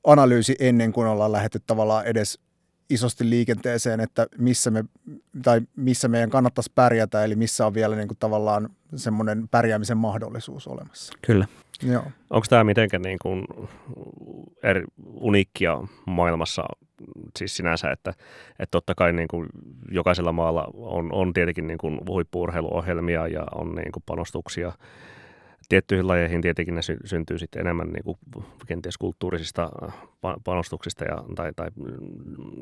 analyysi ennen kuin ollaan lähdetty tavallaan edes isosti liikenteeseen, että missä, me, tai missä meidän kannattaisi pärjätä, eli missä on vielä niin kuin tavallaan semmoinen pärjäämisen mahdollisuus olemassa. Kyllä. Joo. Onko tämä mitenkään niin kuin eri, uniikkia maailmassa siis sinänsä, että, että totta kai niin kuin jokaisella maalla on, on tietenkin niin kuin huippuurheiluohjelmia ja on niin kuin panostuksia tiettyihin lajeihin tietenkin ne sy- syntyy sitten enemmän niin kuin kenties kulttuurisista panostuksista ja, tai, tai mm,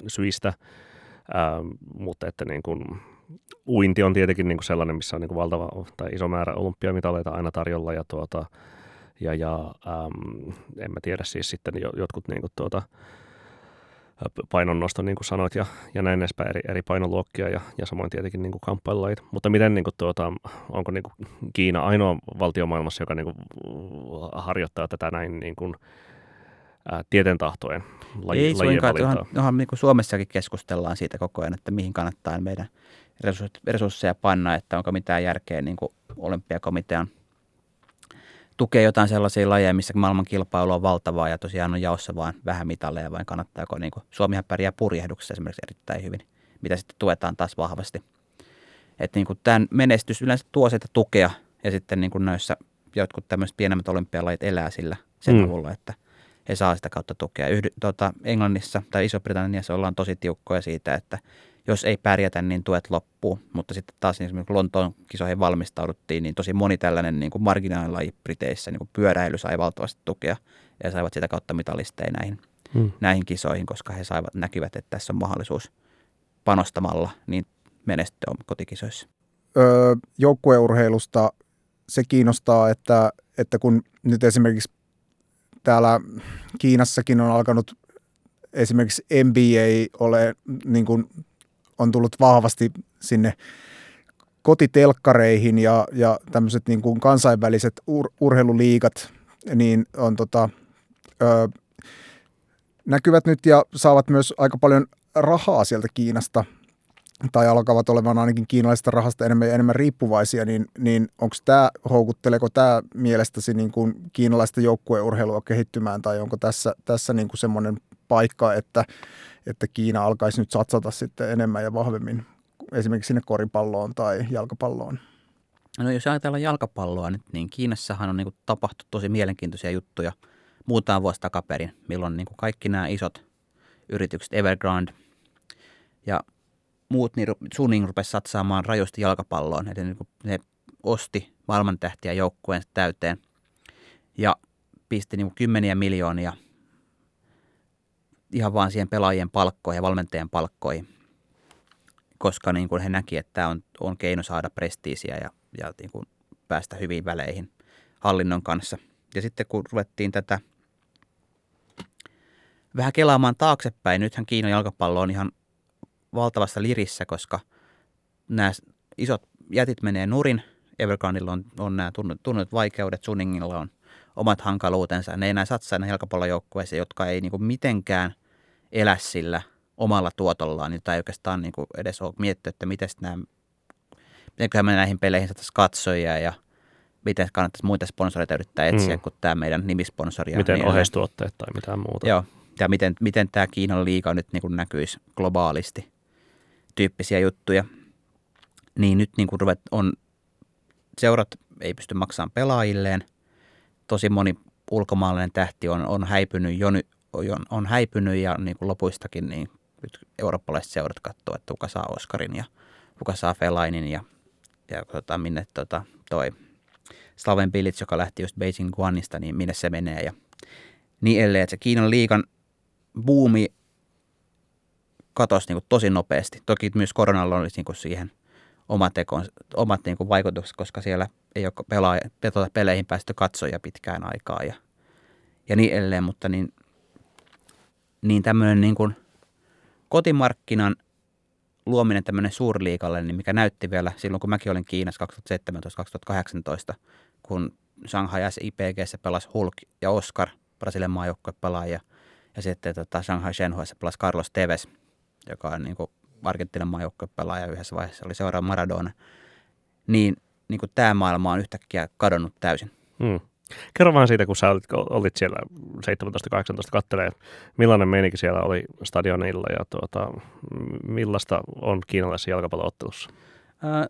syistä, Ää, mutta että niin kuin, uinti on tietenkin niin kuin sellainen, missä on niin kuin valtava tai iso määrä olympiamitaleita aina tarjolla ja, tuota, ja, ja äm, en mä tiedä siis sitten jotkut niin kuin tuota, painonnosto, niin kuin sanoit, ja, ja näin edespäin eri, eri painoluokkia ja, ja samoin tietenkin niin kuin kamppailulajit. Mutta miten, niin kuin, tuota, onko niin kuin Kiina ainoa valtio maailmassa, joka niin kuin, harjoittaa tätä näin niin kuin, ää, tieten tahtojen laji, Ei suinkaan, onhan, onhan niin kuin Suomessakin keskustellaan siitä koko ajan, että mihin kannattaa meidän resursseja panna, että onko mitään järkeä niin kuin olympiakomitean – tukea jotain sellaisia lajeja, missä maailman kilpailu on valtavaa ja tosiaan on jaossa vain vähän mitalleja, vai kannattaako, niin kuin, Suomihan pärjää purjehduksessa esimerkiksi erittäin hyvin, mitä sitten tuetaan taas vahvasti. Että niin tämän menestys yleensä tuo sitä tukea ja sitten niin kuin näissä jotkut tämmöiset pienemmät olympialajit elää sillä sen mm. avulla, että he saa sitä kautta tukea. Yhdy, tuota, Englannissa tai Iso-Britanniassa ollaan tosi tiukkoja siitä, että jos ei pärjätä, niin tuet loppuu. Mutta sitten taas esimerkiksi Lontoon kisoihin valmistauduttiin, niin tosi moni tällainen niin kuin marginaalilaji Briteissä, niin kuin pyöräily sai valtavasti tukea ja saivat sitä kautta mitalisteja näihin, hmm. näihin kisoihin, koska he saivat, näkyvät, että tässä on mahdollisuus panostamalla niin menestyä kotikisoissa. Öö, joukkueurheilusta se kiinnostaa, että, että kun nyt esimerkiksi täällä Kiinassakin on alkanut esimerkiksi NBA ole niin kuin on tullut vahvasti sinne kotitelkkareihin ja, ja tämmöiset niin kuin kansainväliset ur, urheiluliigat niin on tota, ö, näkyvät nyt ja saavat myös aika paljon rahaa sieltä Kiinasta tai alkavat olemaan ainakin kiinalaisesta rahasta enemmän ja enemmän riippuvaisia, niin, niin onko tämä, houkutteleeko tämä mielestäsi niin kuin kiinalaista joukkueurheilua kehittymään tai onko tässä, tässä niin kuin semmoinen paikka, että, että Kiina alkaisi nyt satsata sitten enemmän ja vahvemmin esimerkiksi sinne koripalloon tai jalkapalloon? No jos ajatellaan jalkapalloa nyt, niin Kiinassahan on niin tapahtunut tosi mielenkiintoisia juttuja muutama vuosi takaperin, milloin niin kaikki nämä isot yritykset, Evergrande ja muut, niin Suning rupesi satsaamaan rajusti jalkapalloon. Eli niin ne osti maailmantähtiä joukkueen täyteen ja pisti niin kymmeniä miljoonia ihan vaan siihen pelaajien palkkoihin ja valmentajien palkkoihin, koska niin kuin he näki, että tämä on, on keino saada prestiisiä ja, ja niin kuin päästä hyviin väleihin hallinnon kanssa. Ja sitten kun ruvettiin tätä vähän kelaamaan taaksepäin, nythän Kiinan jalkapallo on ihan valtavassa lirissä, koska nämä isot jätit menee nurin. Evergrandilla on, on nämä tunnetut vaikeudet, Suningilla on omat hankaluutensa. Ne ei enää satsaa näihin jalkapallojoukkueisiin, jotka ei niin kuin mitenkään elä sillä omalla tuotollaan, niin tai oikeastaan niin kuin edes ole miettinyt, että miten nämä, miten me näihin peleihin saataisiin katsojia ja miten kannattaisi muita sponsoreita yrittää etsiä mm. kuin tämä meidän nimisponsori. Miten niin oheistuotteet tai mitään muuta. Joo, ja miten, miten tämä Kiinan liiga nyt niin kuin näkyisi globaalisti tyyppisiä juttuja. Niin nyt niin kuin ruvet, on, seurat ei pysty maksamaan pelaajilleen. Tosi moni ulkomaalainen tähti on, on häipynyt jo, on, on häipynyt ja niin kuin lopuistakin niin nyt eurooppalaiset seurat katsoo, että kuka saa Oscarin ja kuka saa Felainin ja ja tota, minne tota, toi Slaven Bilic, joka lähti just Beijing Guanista, niin minne se menee ja niin edelleen. Että se Kiinan liikan buumi katosi niin kuin tosi nopeasti. Toki myös koronalla oli niin kuin siihen omat, tekon, omat niin kuin vaikutukset, koska siellä ei ole pelaa, tuota peleihin päästy katsoja pitkään aikaa ja, ja niin edelleen, mutta niin, niin tämmöinen niin kuin kotimarkkinan luominen tämmöinen suurliikalle, niin mikä näytti vielä silloin, kun mäkin olin Kiinassa 2017-2018, kun Shanghai SIPGssä pelasi Hulk ja Oscar, Brasilian maajoukkue pelaaja, ja sitten tota Shanghai Shenhuessa pelasi Carlos Tevez, joka on niin Argentiinan maajoukkue pelaaja yhdessä vaiheessa, oli seuraava Maradona, niin, niin kuin tämä maailma on yhtäkkiä kadonnut täysin. Hmm. Kerro vaan siitä, kun sä olit, olit siellä 17-18 kattelee, millainen meininki siellä oli stadionilla ja tuota, millaista on kiinalaisessa jalkapalloottelussa? Äh,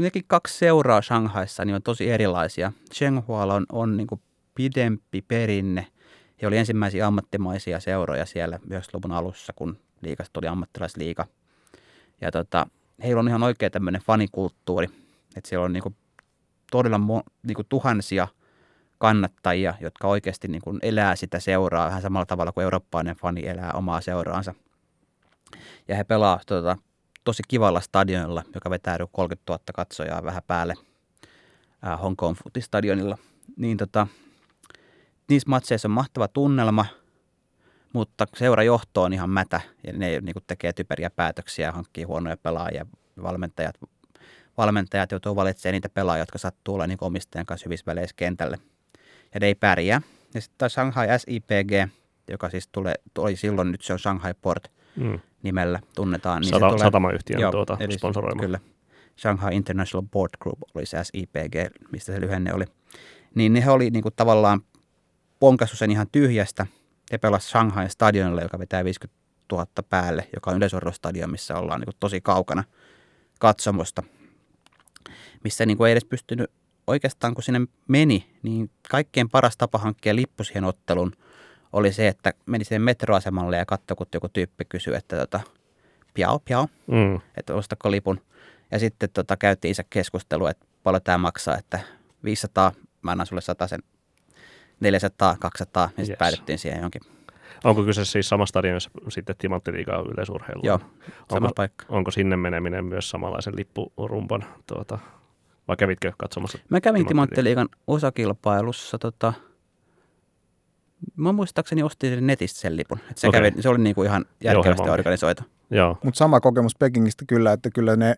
nekin kaksi seuraa Shanghaissa niin on tosi erilaisia. Shenghualla on, on niin pidempi perinne. He oli ensimmäisiä ammattimaisia seuroja siellä 90-luvun alussa, kun liikasta tuli ammattilaisliiga. Ja tota, heillä on ihan oikea tämmöinen fanikulttuuri, että siellä on niin kuin todella mo, niin kuin tuhansia kannattajia, jotka oikeasti niin kuin elää sitä seuraa vähän samalla tavalla kuin eurooppalainen fani elää omaa seuraansa. Ja he pelaa tota, tosi kivalla stadionilla, joka vetää 30 000 katsojaa vähän päälle ää, Hong Kong Footistadionilla. Niin tota, niissä matseissa on mahtava tunnelma, mutta seurajohto on ihan mätä ja ne niin kuin tekee typeriä päätöksiä ja hankkii huonoja pelaajia. Valmentajat, valmentajat joutuu valitsemaan niitä pelaajia, jotka sattuu olla niin omistajan kanssa hyvissä väleissä kentälle. Ja ne ei pärjää. Ja sitten taas Shanghai SIPG, joka siis tulee, oli silloin, nyt se on Shanghai Port mm. nimellä tunnetaan. Niin Sata, se tulee, satamayhtiön joo, tuota, sponsoroima. Kyllä. Shanghai International Board Group oli se SIPG, mistä se lyhenne oli. Niin ne oli niin kuin tavallaan ponkassu sen ihan tyhjästä ja pelasi Shanghai stadionille, joka vetää 50 000 päälle, joka on yleisurheilustadion, missä ollaan niin kuin tosi kaukana katsomosta, missä niin kuin ei edes pystynyt oikeastaan kun sinne meni, niin kaikkein paras tapa hankkia lippu siihen ottelun oli se, että meni sinne metroasemalle ja katsoi, kun joku tyyppi kysyi, että tota, piao, piao, mm. että ostako lipun. Ja sitten tota, käytiin isä keskustelua, että paljon tämä maksaa, että 500, mä annan sulle 100 sen 400, 200 ja sitten yes. päädyttiin siihen jonkin. Onko kyse siis sama stadion, jossa sitten Timanttiliigaa yleisurheilu? Joo, sama onko, paikka. Onko sinne meneminen myös samanlaisen lippurumpan, tuota, vai kävitkö katsomassa? Mä kävin Timanttiliigan osakilpailussa, tota, mä muistaakseni ostin netistä sen lipun. Et se, okay. kävi, se oli niinku ihan järkevästi organisoitu. Mutta sama kokemus Pekingistä kyllä, että kyllä ne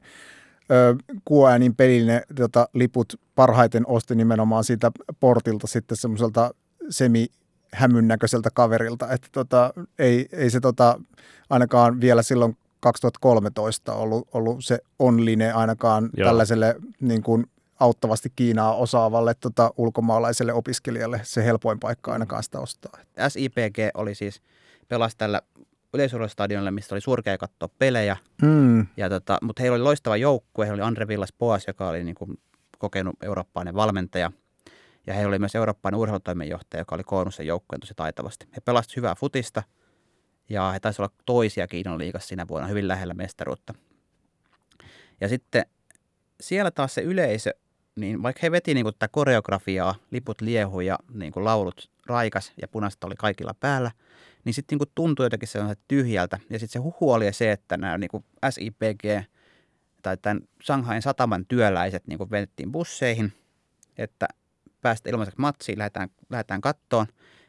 kuuäänin pelin ne tota, liput parhaiten osti nimenomaan siitä portilta sitten semmoiselta semi hämyn näköiseltä kaverilta, että tota, ei, ei se tota, ainakaan vielä silloin 2013 ollut, ollut se online ainakaan Joo. tällaiselle niin kuin auttavasti Kiinaa osaavalle tota, ulkomaalaiselle opiskelijalle se helpoin paikka ainakaan sitä ostaa. SIPG oli siis pelasi tällä yleisurheilustadionille, mistä oli surkea katsoa pelejä. Mm. Ja tota, mutta heillä oli loistava joukkue. Heillä oli Andre Villas Poas, joka oli niin kuin kokenut eurooppainen valmentaja. Ja heillä oli myös eurooppainen urheilutoimenjohtaja, joka oli koonnut sen joukkueen tosi taitavasti. He pelasivat hyvää futista ja he taisivat olla toisia Kiinan liigassa siinä vuonna hyvin lähellä mestaruutta. Ja sitten siellä taas se yleisö, niin vaikka he veti niin tätä koreografiaa, liput liehu ja niin kuin laulut raikas ja punaista oli kaikilla päällä – niin sitten niin tuntui jotenkin sellaiset tyhjältä. Ja sitten se huhu oli se, että nämä niin SIPG tai tämän Shanghain sataman työläiset niin vedettiin busseihin, että päästä ilmaiseksi matsiin, lähdetään, lähdetään kattoon.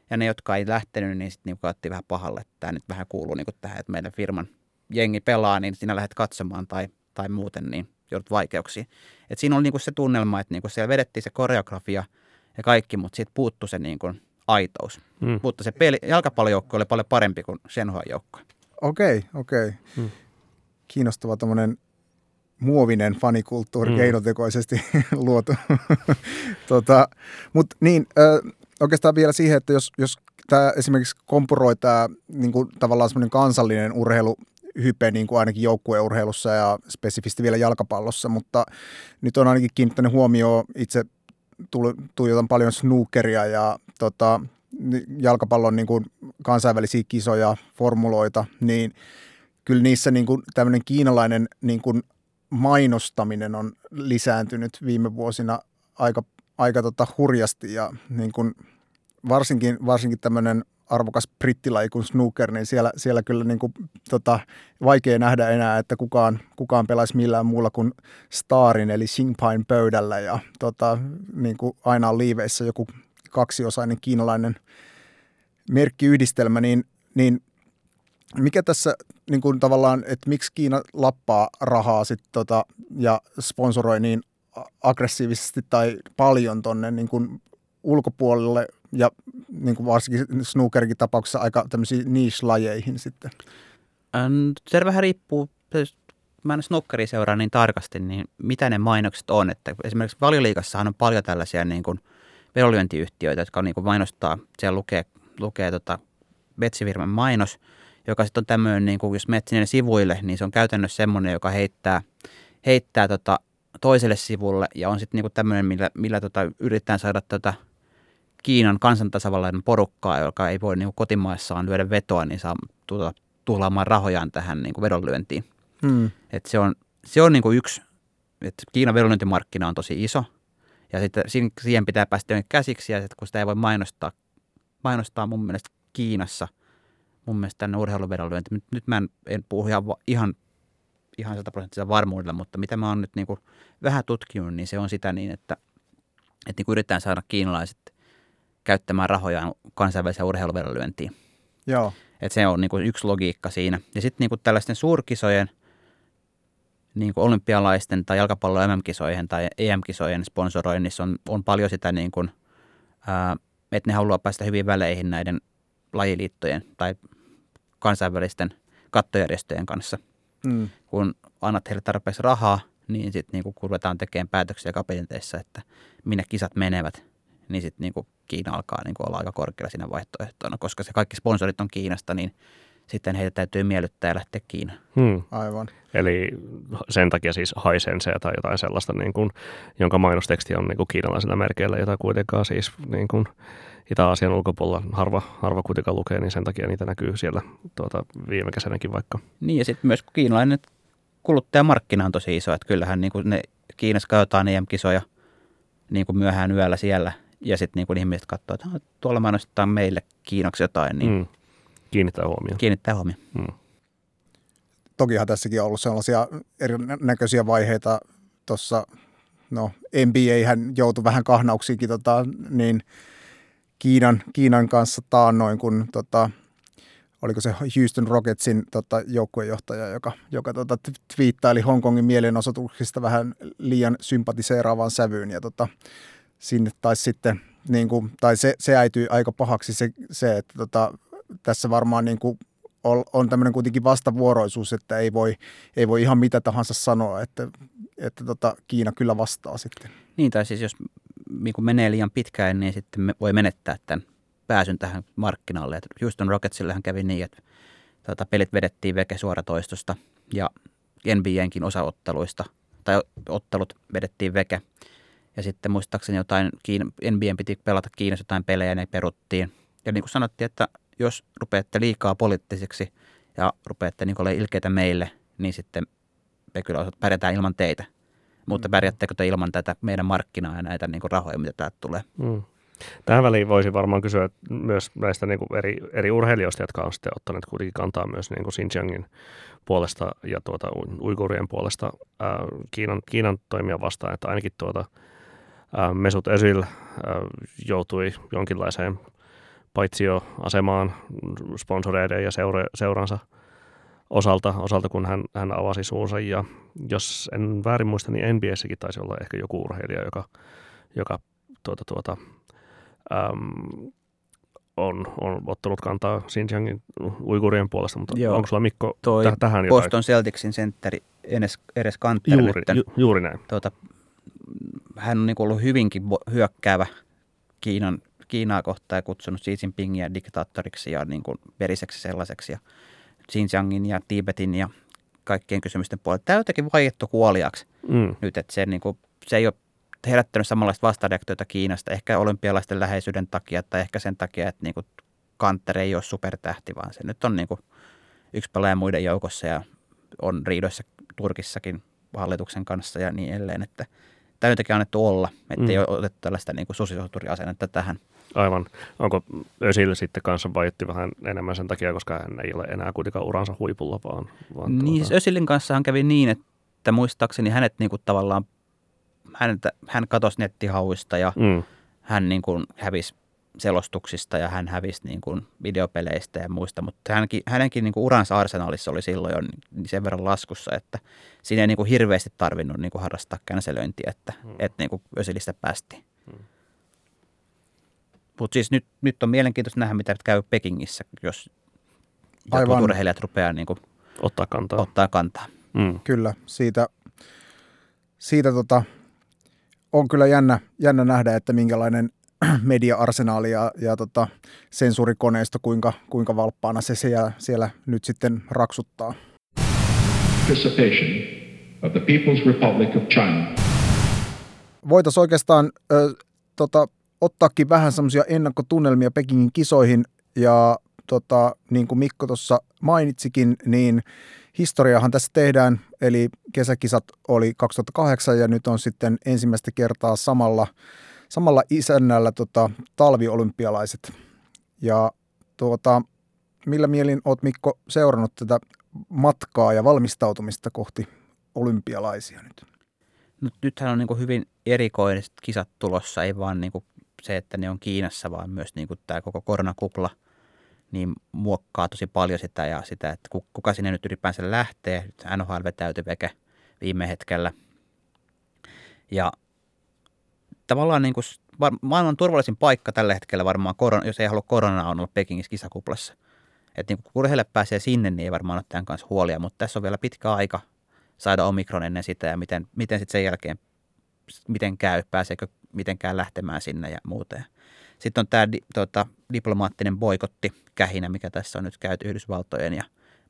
Ja ne, jotka ei lähtenyt, niin sitten niin otti vähän pahalle, että tämä nyt vähän kuuluu niin tähän, että meidän firman jengi pelaa, niin sinä lähdet katsomaan tai, tai muuten, niin joudut vaikeuksiin. Et siinä oli niin se tunnelma, että niin siellä vedettiin se koreografia ja kaikki, mutta siitä puuttui se niin kuin aitous. Mm. Mutta se peli, jalkapallojoukko oli paljon parempi kuin Shenhuan joukko. Okei, okay, okei. Okay. Mm. Kiinnostava tämmöinen muovinen fanikulttuuri mm. keinotekoisesti luotu. tota, Mutta niin, äh, oikeastaan vielä siihen, että jos, jos tämä esimerkiksi kompuroi tämä niin kuin, tavallaan semmoinen kansallinen urheilu hype niin kuin ainakin joukkueurheilussa ja spesifisti vielä jalkapallossa, mutta nyt on ainakin kiinnittänyt huomioon itse tuijotan paljon snookeria ja tota, jalkapallon niin kuin kansainvälisiä kisoja, formuloita, niin kyllä niissä niin kuin tämmöinen kiinalainen niin kuin mainostaminen on lisääntynyt viime vuosina aika, aika tota hurjasti ja niin kuin varsinkin, varsinkin tämmöinen arvokas brittilaji kuin snooker, niin siellä, siellä kyllä niin kuin, tota, vaikea nähdä enää, että kukaan, kukaan pelaisi millään muulla kuin Starin eli Singpain pöydällä ja tota, niin kuin aina on liiveissä joku kaksiosainen kiinalainen merkkiyhdistelmä, niin, niin mikä tässä niin kuin tavallaan, että miksi Kiina lappaa rahaa sit tota, ja sponsoroi niin aggressiivisesti tai paljon tuonne niin kuin ulkopuolelle ja niin kuin varsinkin snookerkin tapauksessa aika tämmöisiin niche-lajeihin sitten? Se vähän riippuu, mä en snookeria seuraa niin tarkasti, niin mitä ne mainokset on. Että esimerkiksi valioliikassahan on paljon tällaisia niin kuin vedonlyöntiyhtiöitä, jotka niin kuin mainostaa, siellä lukee, lukee tota Betsifirman mainos, joka sitten on tämmöinen, niin kuin jos menet sinne sivuille, niin se on käytännössä semmoinen, joka heittää, heittää tota toiselle sivulle ja on sitten niin tämmöinen, millä, millä tota, yritetään saada tota Kiinan kansantasavallainen porukkaa, joka ei voi niin kuin kotimaissaan lyödä vetoa, niin saa tuota, tuhlaamaan rahojaan tähän niin kuin vedonlyöntiin. Hmm. Et se on, se on niin kuin yksi, että Kiinan vedonlyöntimarkkina on tosi iso, ja sitten siihen pitää päästä käsiksi, ja kun sitä ei voi mainostaa, mainostaa mun mielestä Kiinassa, mun mielestä tänne urheiluvedonlyönti, nyt, nyt mä en, en puhu ihan, ihan ihan varmuudella, mutta mitä mä oon nyt niin kuin vähän tutkinut, niin se on sitä niin, että, että niin kuin yritetään saada kiinalaiset käyttämään rahojaan kansainväliseen urheiluvedonlyöntiin. Joo. Et se on niin kuin yksi logiikka siinä. Ja sitten niin kuin tällaisten suurkisojen, niin kuin olympialaisten tai jalkapallo MM-kisojen tai EM-kisojen sponsoroinnissa on, on paljon sitä, niin kuin, ää, että ne haluaa päästä hyvin väleihin näiden lajiliittojen tai kansainvälisten kattojärjestöjen kanssa. Mm. Kun annat heille tarpeeksi rahaa, niin sitten niin kun ruvetaan tekemään päätöksiä kabineteissa, että minne kisat menevät, niin sitten niin Kiina alkaa niin olla aika korkealla siinä vaihtoehtona, koska se kaikki sponsorit on Kiinasta, niin sitten heitä täytyy miellyttää ja lähteä Kiinaan. Hmm. Aivan. Eli sen takia siis haisense tai jotain sellaista, niin kuin, jonka mainosteksti on niin kuin kiinalaisilla merkeillä, jota kuitenkaan siis niin kuin Itä-Aasian ulkopuolella harva, harva kuitenkaan lukee, niin sen takia niitä näkyy siellä tuota, viime kesänäkin vaikka. Niin ja sitten myös kiinalainen kuluttajamarkkina on tosi iso, että kyllähän niin kuin ne Kiinassa katsotaan EM-kisoja niin kuin myöhään yöllä siellä – ja sitten niin ihmiset katsoo, että tuolla mainostetaan meille Kiinaksi jotain, niin mm. Kiinnittää huomioon. Kiinnittää huomioon. Mm. Tokihan tässäkin on ollut sellaisia erinäköisiä vaiheita tuossa, no NBA hän joutui vähän kahnauksiinkin tota, niin Kiinan, Kiinan kanssa taannoin, kun tota, oliko se Houston Rocketsin tota, joukkuejohtaja, joka, joka tota, twiittaili Hongkongin mielenosoituksista vähän liian sympatiseeraavaan sävyyn ja tota, sinne tai sitten, niin kuin, tai se, se äityi aika pahaksi se, se että tota, tässä varmaan niin kuin on, tämmöinen kuitenkin vastavuoroisuus, että ei voi, ei voi ihan mitä tahansa sanoa, että, että tota, Kiina kyllä vastaa sitten. Niin, tai siis jos niin kuin menee liian pitkään, niin sitten me voi menettää tämän pääsyn tähän markkinalle. Että Houston Rocketsillähän kävi niin, että tota, pelit vedettiin veke suoratoistosta ja NBAnkin osaotteluista, tai ottelut vedettiin veke. Ja sitten muistaakseni jotain, NBA piti pelata Kiinassa jotain pelejä ne peruttiin. Ja niin kuin sanottiin, että jos rupeatte liikaa poliittiseksi ja rupeatte niin olemaan ilkeitä meille, niin sitten me kyllä pärjätään ilman teitä. Mutta mm. pärjättekö te ilman tätä meidän markkinaa ja näitä niin rahoja, mitä täältä tulee? Mm. Tähän väliin voisi varmaan kysyä myös näistä niin kuin eri, eri urheilijoista, jotka on sitten ottaneet kuitenkin kantaa myös niin kuin Xinjiangin puolesta ja tuota, uigurien puolesta ää, Kiinan, Kiinan toimia vastaan, että ainakin tuota, Mesut Özil joutui jonkinlaiseen paitsioasemaan sponsoreiden ja seura, seuransa osalta, osalta, kun hän, hän avasi suunsa. Ja jos en väärin muista, niin NBSsäkin taisi olla ehkä joku urheilija, joka, joka tuota, tuota, äm, on, on ottanut kantaa Xinjiangin uigurien puolesta, mutta Joo, onko sulla Mikko toi täh- tähän jotain? Boston Celticsin sentteri Enes, Eres Kanter juuri, ju, juuri näin. Tuota, hän on niin ollut hyvinkin hyökkäävä Kiinan, Kiinaa kohtaan ja kutsunut Xi Jinpingia diktaattoriksi ja niin kuin veriseksi sellaiseksi ja Xinjiangin ja Tibetin ja kaikkien kysymysten puolella. Tämä on jotenkin vaiettu kuoliaksi mm. nyt, että se, niin kuin, se ei ole herättänyt samanlaista vastareaktiota Kiinasta, ehkä olympialaisten läheisyyden takia tai ehkä sen takia, että niin kuin Kanter ei ole supertähti, vaan se nyt on niin kuin yksi pelaaja muiden joukossa ja on riidoissa Turkissakin hallituksen kanssa ja niin edelleen, että tämä jotenkin annettu olla, että Mm. ei ole otettu tällaista niin susisoturiasennetta tähän. Aivan. Onko Ösillä sitten kanssa vaietti vähän enemmän sen takia, koska hän ei ole enää kuitenkaan uransa huipulla, vaan, vaan Niin, siis Ösilin kanssahan kävi niin, että muistaakseni hänet niin kuin tavallaan, hän, hän katosi nettihauista ja mm, hän niin kuin hävisi selostuksista ja hän hävisi niin kuin videopeleistä ja muista, mutta hänkin, hänenkin niin kuin uransa arsenaalissa oli silloin jo sen verran laskussa, että siinä ei niin kuin hirveästi tarvinnut niin kuin harrastaa känselöintiä, että, hmm. että niin kuin Ösilistä päästiin. Mutta siis nyt, nyt on mielenkiintoista nähdä, mitä käy Pekingissä, jos Aivan. urheilijat rupeaa niin kuin ottaa kantaa. ottaa kantaa. Mm. Kyllä, siitä, siitä tota, on kyllä jännä, jännä nähdä, että minkälainen media-arsenaali ja, ja tota, sensuurikoneisto, kuinka, kuinka valppaana se siellä, siellä nyt sitten raksuttaa. Participation of the People's Republic of China Voitaisiin oikeastaan ö, tota, ottaakin vähän semmoisia ennakkotunnelmia Pekingin kisoihin ja tota, niin kuin Mikko tuossa mainitsikin, niin historiahan tässä tehdään, eli kesäkisat oli 2008 ja nyt on sitten ensimmäistä kertaa samalla, samalla isännällä tota, talviolympialaiset. Ja tuota, millä mielin oot Mikko seurannut tätä matkaa ja valmistautumista kohti olympialaisia nyt? No, nythän on niin hyvin erikoiset kisat tulossa, ei vaan niin se, että ne on Kiinassa, vaan myös niin kuin tämä koko koronakupla niin muokkaa tosi paljon sitä ja sitä, että ku- kuka sinne nyt ylipäänsä lähtee. Nyt NHL vetäytyi veke viime hetkellä. Ja tavallaan niin kuin maailman turvallisin paikka tällä hetkellä varmaan, korona, jos ei halua koronaa, on olla Pekingissä kisakuplassa. Että niin kun urheilijat pääsee sinne, niin ei varmaan ole tämän kanssa huolia, mutta tässä on vielä pitkä aika saada omikron ennen sitä ja miten, miten sitten sen jälkeen, miten käy, pääseekö mitenkään lähtemään sinne ja muuten. Sitten on tämä tota, diplomaattinen boikotti kähinä, mikä tässä on nyt käyty Yhdysvaltojen ja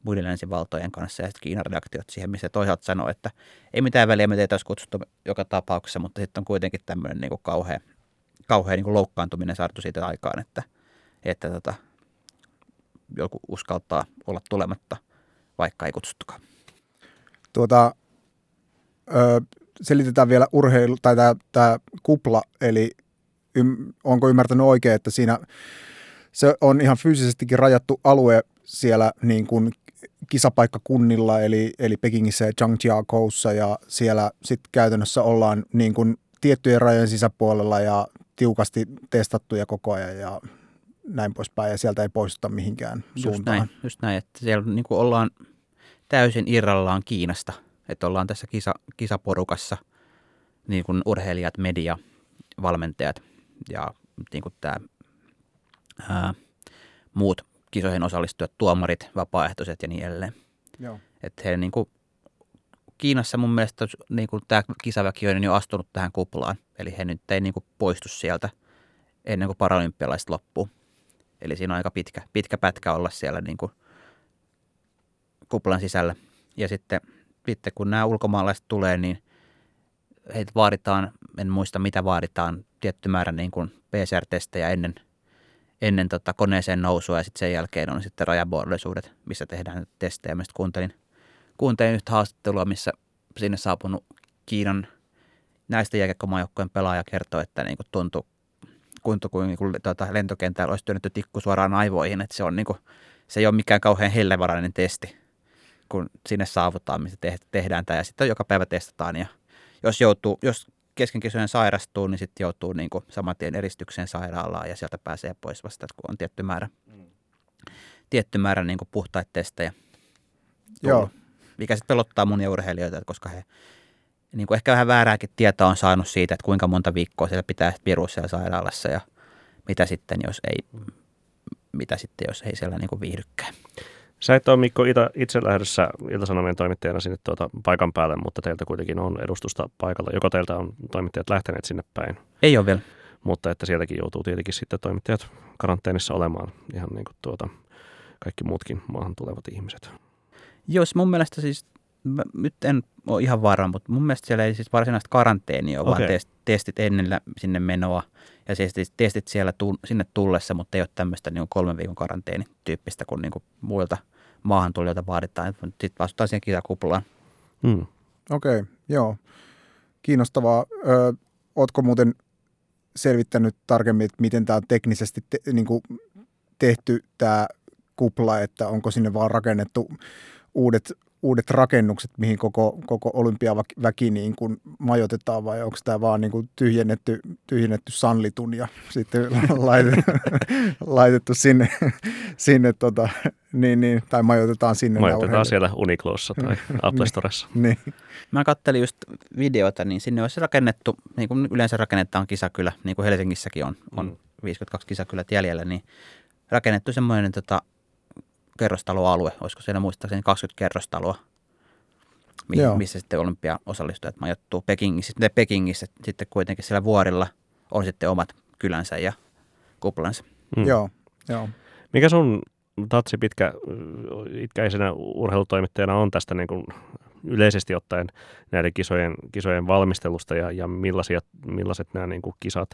muiden länsivaltojen kanssa ja sitten Kiinan reaktiot siihen, missä toisaalta sanoo, että ei mitään väliä, me teitä olisi kutsuttu joka tapauksessa, mutta sitten on kuitenkin tämmöinen niin kauhea, kauhea niin loukkaantuminen saatu siitä aikaan, että, että tota, joku uskaltaa olla tulematta, vaikka ei kutsuttukaan. Tuota, selitetään vielä urheilu, tai tämä kupla, eli ym, onko ymmärtänyt oikein, että siinä se on ihan fyysisestikin rajattu alue siellä niin kuin kisapaikkakunnilla, eli, eli Pekingissä ja Zhangjiakoussa, ja siellä sitten käytännössä ollaan niin kuin tiettyjen rajojen sisäpuolella ja tiukasti testattuja koko ajan ja näin poispäin, ja sieltä ei poistuta mihinkään Just suuntaan. näin, just näin, että siellä niin kuin ollaan täysin irrallaan Kiinasta, että ollaan tässä kisa, kisaporukassa, niin kuin urheilijat, media, valmentajat ja niin kuin tämä, ää, muut kisoihin osallistujat, tuomarit, vapaaehtoiset ja niin edelleen. Joo. Että he niin kuin, Kiinassa mun mielestä niin kuin tämä kisaväki on jo astunut tähän kuplaan, eli he nyt ei niin kuin poistu sieltä ennen kuin paralympialaiset loppuu. Eli siinä on aika pitkä, pitkä pätkä olla siellä niin kuin kuplan sisällä. Ja sitten, sitten kun nämä ulkomaalaiset tulee, niin heitä vaaditaan, en muista mitä vaaditaan, tietty määrä niin kuin PCR-testejä ennen, ennen tota koneeseen nousua ja sitten sen jälkeen on sitten rajavuoroisuudet, missä tehdään testejä. Mä kuuntelin, kuuntelin yhtä haastattelua, missä sinne saapunut Kiinan näistä jääkiekkomaajoukkojen pelaaja kertoi, että niin kuin tuntui, kuinka kuin, niin kuin tuota, lentokentällä olisi työnnetty tikku suoraan aivoihin, että se, on, niin kuin, se ei ole mikään kauhean hellevarainen testi, kun sinne saavutaan, missä te- tehdään tämä ja sitten joka päivä testataan ja jos, joutuu, jos keskenkisojen sairastuu, niin sitten joutuu niin kuin saman tien eristykseen sairaalaan ja sieltä pääsee pois vasta, että kun on tietty määrä, tietty määrä niin kuin puhtaita testejä. Joo. Mikä sitten pelottaa monia urheilijoita, koska he niin kuin ehkä vähän väärääkin tietoa on saanut siitä, että kuinka monta viikkoa siellä pitää piru siellä sairaalassa ja mitä sitten, jos ei, mitä sitten, jos ei siellä niin kuin viihdykään. Sä et ole Mikko itse lähdössä Ilta-Sanomien toimittajana sinne tuota paikan päälle, mutta teiltä kuitenkin on edustusta paikalla. Joko teiltä on toimittajat lähteneet sinne päin, Ei ole vielä. mutta että sieltäkin joutuu tietenkin sitten toimittajat karanteenissa olemaan ihan niin kuin tuota, kaikki muutkin maahan tulevat ihmiset. Jos mun mielestä siis, mä nyt en ole ihan varma, mutta mun mielestä siellä ei siis varsinaista karanteenia ole, Okei. vaan test, testit ennen sinne menoa ja siis testit, siellä tu, sinne tullessa, mutta ei ole tämmöistä niin kolmen viikon karanteenityyppistä, kun niin muilta maahantulijoilta vaaditaan. Sitten vastutaan siihen kisakuplaan. Hmm. Okei, joo. Kiinnostavaa. Ö, ootko muuten selvittänyt tarkemmin, että miten tämä on teknisesti te, niin kuin tehty tämä kupla, että onko sinne vaan rakennettu uudet, uudet rakennukset, mihin koko, koko olympiaväki niin kuin majoitetaan vai onko tämä vaan niin kuin tyhjennetty, tyhjennetty sanlitun ja sitten laitettu, laitettu sinne, sinne tota, niin, niin, tai majoitetaan sinne. Majoitetaan siellä Uniqlossa tai Apple Storessa. niin. Mä kattelin just videota, niin sinne olisi rakennettu, niin kuin yleensä rakennetaan kisakylä, niin kuin Helsingissäkin on, on Mm. 52 kisakylät jäljellä, niin rakennettu semmoinen tota, kerrostaloalue, olisiko siellä muistaakseni 20 kerrostaloa, mi- Joo. missä sitten olympiaosallistujat majoittuu Pekingissä. Sitten Pekingissä sitten kuitenkin siellä vuorilla on sitten omat kylänsä ja kuplansa. Mm. Joo, joo. Mikä sun tatsi pitkä, itkäisenä urheilutoimittajana on tästä niin kuin yleisesti ottaen näiden kisojen, kisojen valmistelusta ja, ja millaisia, millaiset nämä niin kuin kisat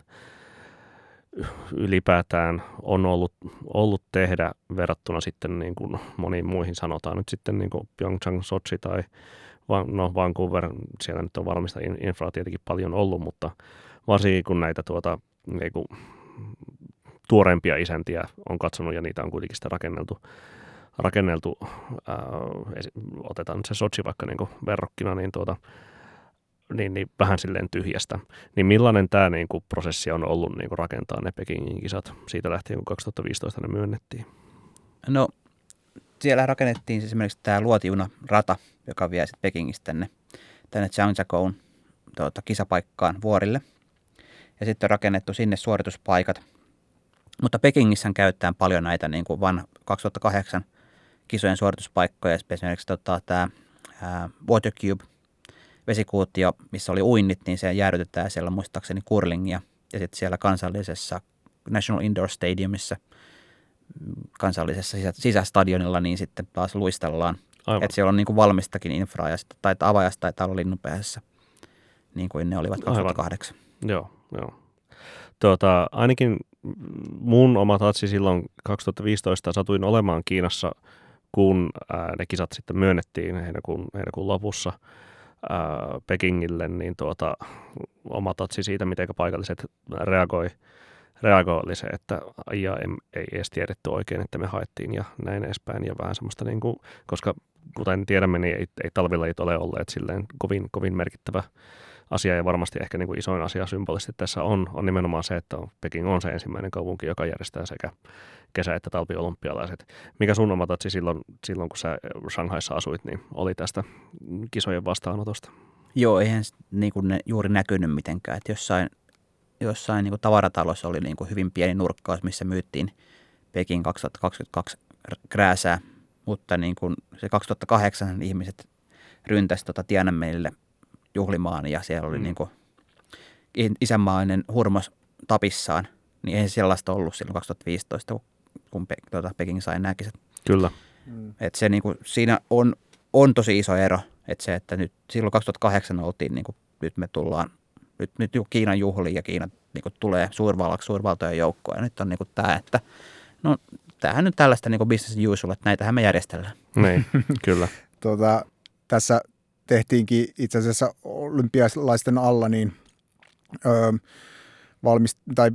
ylipäätään on ollut, ollut tehdä verrattuna sitten niin kuin moniin muihin, sanotaan nyt sitten niin kuin Pyeongchang, Sochi tai no Vancouver, siellä nyt on valmista in- infraa tietenkin paljon ollut, mutta varsinkin kun näitä tuota, niin kuin tuoreempia isäntiä on katsonut ja niitä on kuitenkin sitä rakenneltu, rakenneltu ää, otetaan nyt se Sochi vaikka niin verrokkina, niin, tuota, niin, niin vähän silleen tyhjästä. Niin millainen tämä niin kuin prosessi on ollut niin kuin rakentaa ne Pekingin kisat siitä lähtien, kun 2015 ne myönnettiin? No, siellä rakennettiin siis esimerkiksi tämä luotijuna rata, joka vie sitten Pekingistä tänne, tänne Zhangjiakoun tuota, kisapaikkaan vuorille. Ja sitten on rakennettu sinne suorituspaikat. Mutta Pekingissä käytetään paljon näitä niin kuin van 2008 kisojen suorituspaikkoja. Esimerkiksi tota, tämä Water Cube vesikuutio, missä oli uinnit, niin se jäädytetään siellä muistaakseni curlingia. Ja sitten siellä kansallisessa National Indoor Stadiumissa kansallisessa sisä, sisästadionilla, niin sitten taas luistellaan. Aivan. Että siellä on niin kuin valmistakin infraa ja sitten taitaa avajasta taitaa olla linnunpäässä, niin kuin ne olivat 2008. Joo, joo. Tuota, ainakin mun oma tatsi silloin 2015 satuin olemaan Kiinassa, kun ää, ne kisat sitten myönnettiin heinäkuun, heinäkuun lopussa ää, Pekingille, niin tuota, oma tatsi siitä, miten paikalliset reagoi, reagoi oli se, että ja ei, ei edes tiedetty oikein, että me haettiin ja näin edespäin. Ja vähän semmoista, niin kuin, koska kuten tiedämme, niin ei, ei talvilajit ole olleet silleen kovin, kovin merkittävä asia ja varmasti ehkä niin kuin isoin asia symbolisesti tässä on, on nimenomaan se, että Peking on se ensimmäinen kaupunki, joka järjestää sekä kesä- että talviolympialaiset. Mikä sun oma silloin, silloin, kun sä Shanghaissa asuit, niin oli tästä kisojen vastaanotosta? Joo, eihän niin kuin ne juuri näkynyt mitenkään. Että jossain jossain niin kuin tavaratalossa oli niin kuin hyvin pieni nurkkaus, missä myyttiin Peking 2022 krääsää, mutta niin kuin se 2008 ihmiset ryntäsi tota Tiananmenille juhlimaan ja siellä oli Mm. mm. niin kuin isänmaallinen hurmos tapissaan, niin eihän sellaista ollut silloin 2015, kun Pe- tuota, Peking sai nämä kisat. Kyllä. Et se niinku, siinä on, on tosi iso ero, että se, että nyt silloin 2008 oltiin, niinku, nyt me tullaan, nyt, nyt Kiinan juhliin ja Kiina niinku, tulee suurvallaksi suurvaltojen joukkoon. Ja nyt on niinku tämä, että no tämähän nyt tällaista niinku business as usual, että näitähän me järjestellään. Niin, kyllä. Tuota, tässä tehtiinkin itse asiassa olympialaisten alla niin, öö, valmist, tai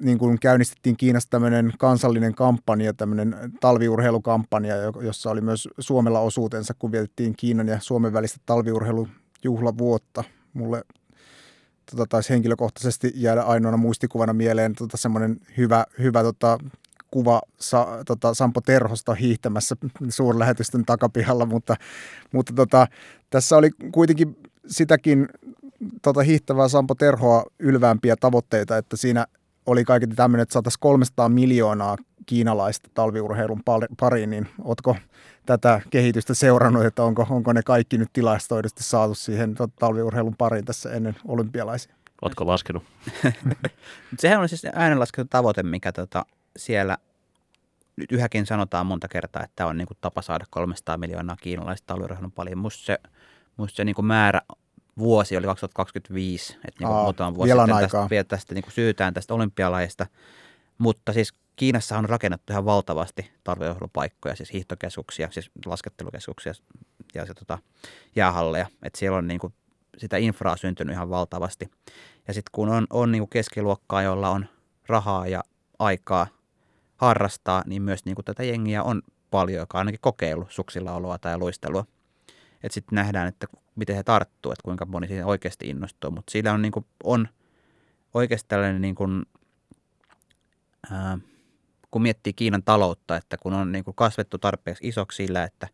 niin kuin käynnistettiin Kiinassa tämmöinen kansallinen kampanja, tämmöinen talviurheilukampanja, jo- jossa oli myös Suomella osuutensa, kun vietettiin Kiinan ja Suomen välistä talviurheilujuhlavuotta. Mulle tota, taisi henkilökohtaisesti jäädä ainoana muistikuvana mieleen tota, semmoinen hyvä, hyvä tota, kuva sa, tota, Sampo Terhosta hiihtämässä suurlähetystön takapihalla, mutta, mutta tota, tässä oli kuitenkin sitäkin tota, hiihtävää Sampo Terhoa ylväämpiä tavoitteita, että siinä oli kaiketi tämmöinen, että saataisiin 300 miljoonaa kiinalaista talviurheilun pariin, niin ootko tätä kehitystä seurannut, että onko, onko ne kaikki nyt tilastoidusti saatu siihen tota, talviurheilun pariin tässä ennen olympialaisia? Ootko laskenut? Sehän on siis äänenlaskettu tavoite, mikä tota, siellä nyt yhäkin sanotaan monta kertaa, että tämä on niinku tapa saada 300 miljoonaa kiinalaista talviurheilun paljon. Musta se, musta se niinku määrä vuosi oli 2025, että niinku Aa, muutama vuosi sitten tästä, vielä tästä niinku syytään tästä olympialaista. Mutta siis Kiinassa on rakennettu ihan valtavasti talviurheilupaikkoja, siis hiihtokeskuksia, siis laskettelukeskuksia ja se, tota, jäähalleja. Että siellä on niin kuin, sitä infraa syntynyt ihan valtavasti. Ja sitten kun on, on niin kuin keskiluokkaa, jolla on rahaa ja aikaa harrastaa, niin myös niin kuin tätä jengiä on paljon, joka ainakin kokeillut suksillaoloa tai luistelua. Että sitten nähdään, että miten he tarttuu, että kuinka moni siihen oikeasti innostuu. Mutta siinä on, niin kuin, on oikeasti tällainen, niin kuin, ää, kun miettii Kiinan taloutta, että kun on niin kuin kasvettu tarpeeksi isoksi sillä, että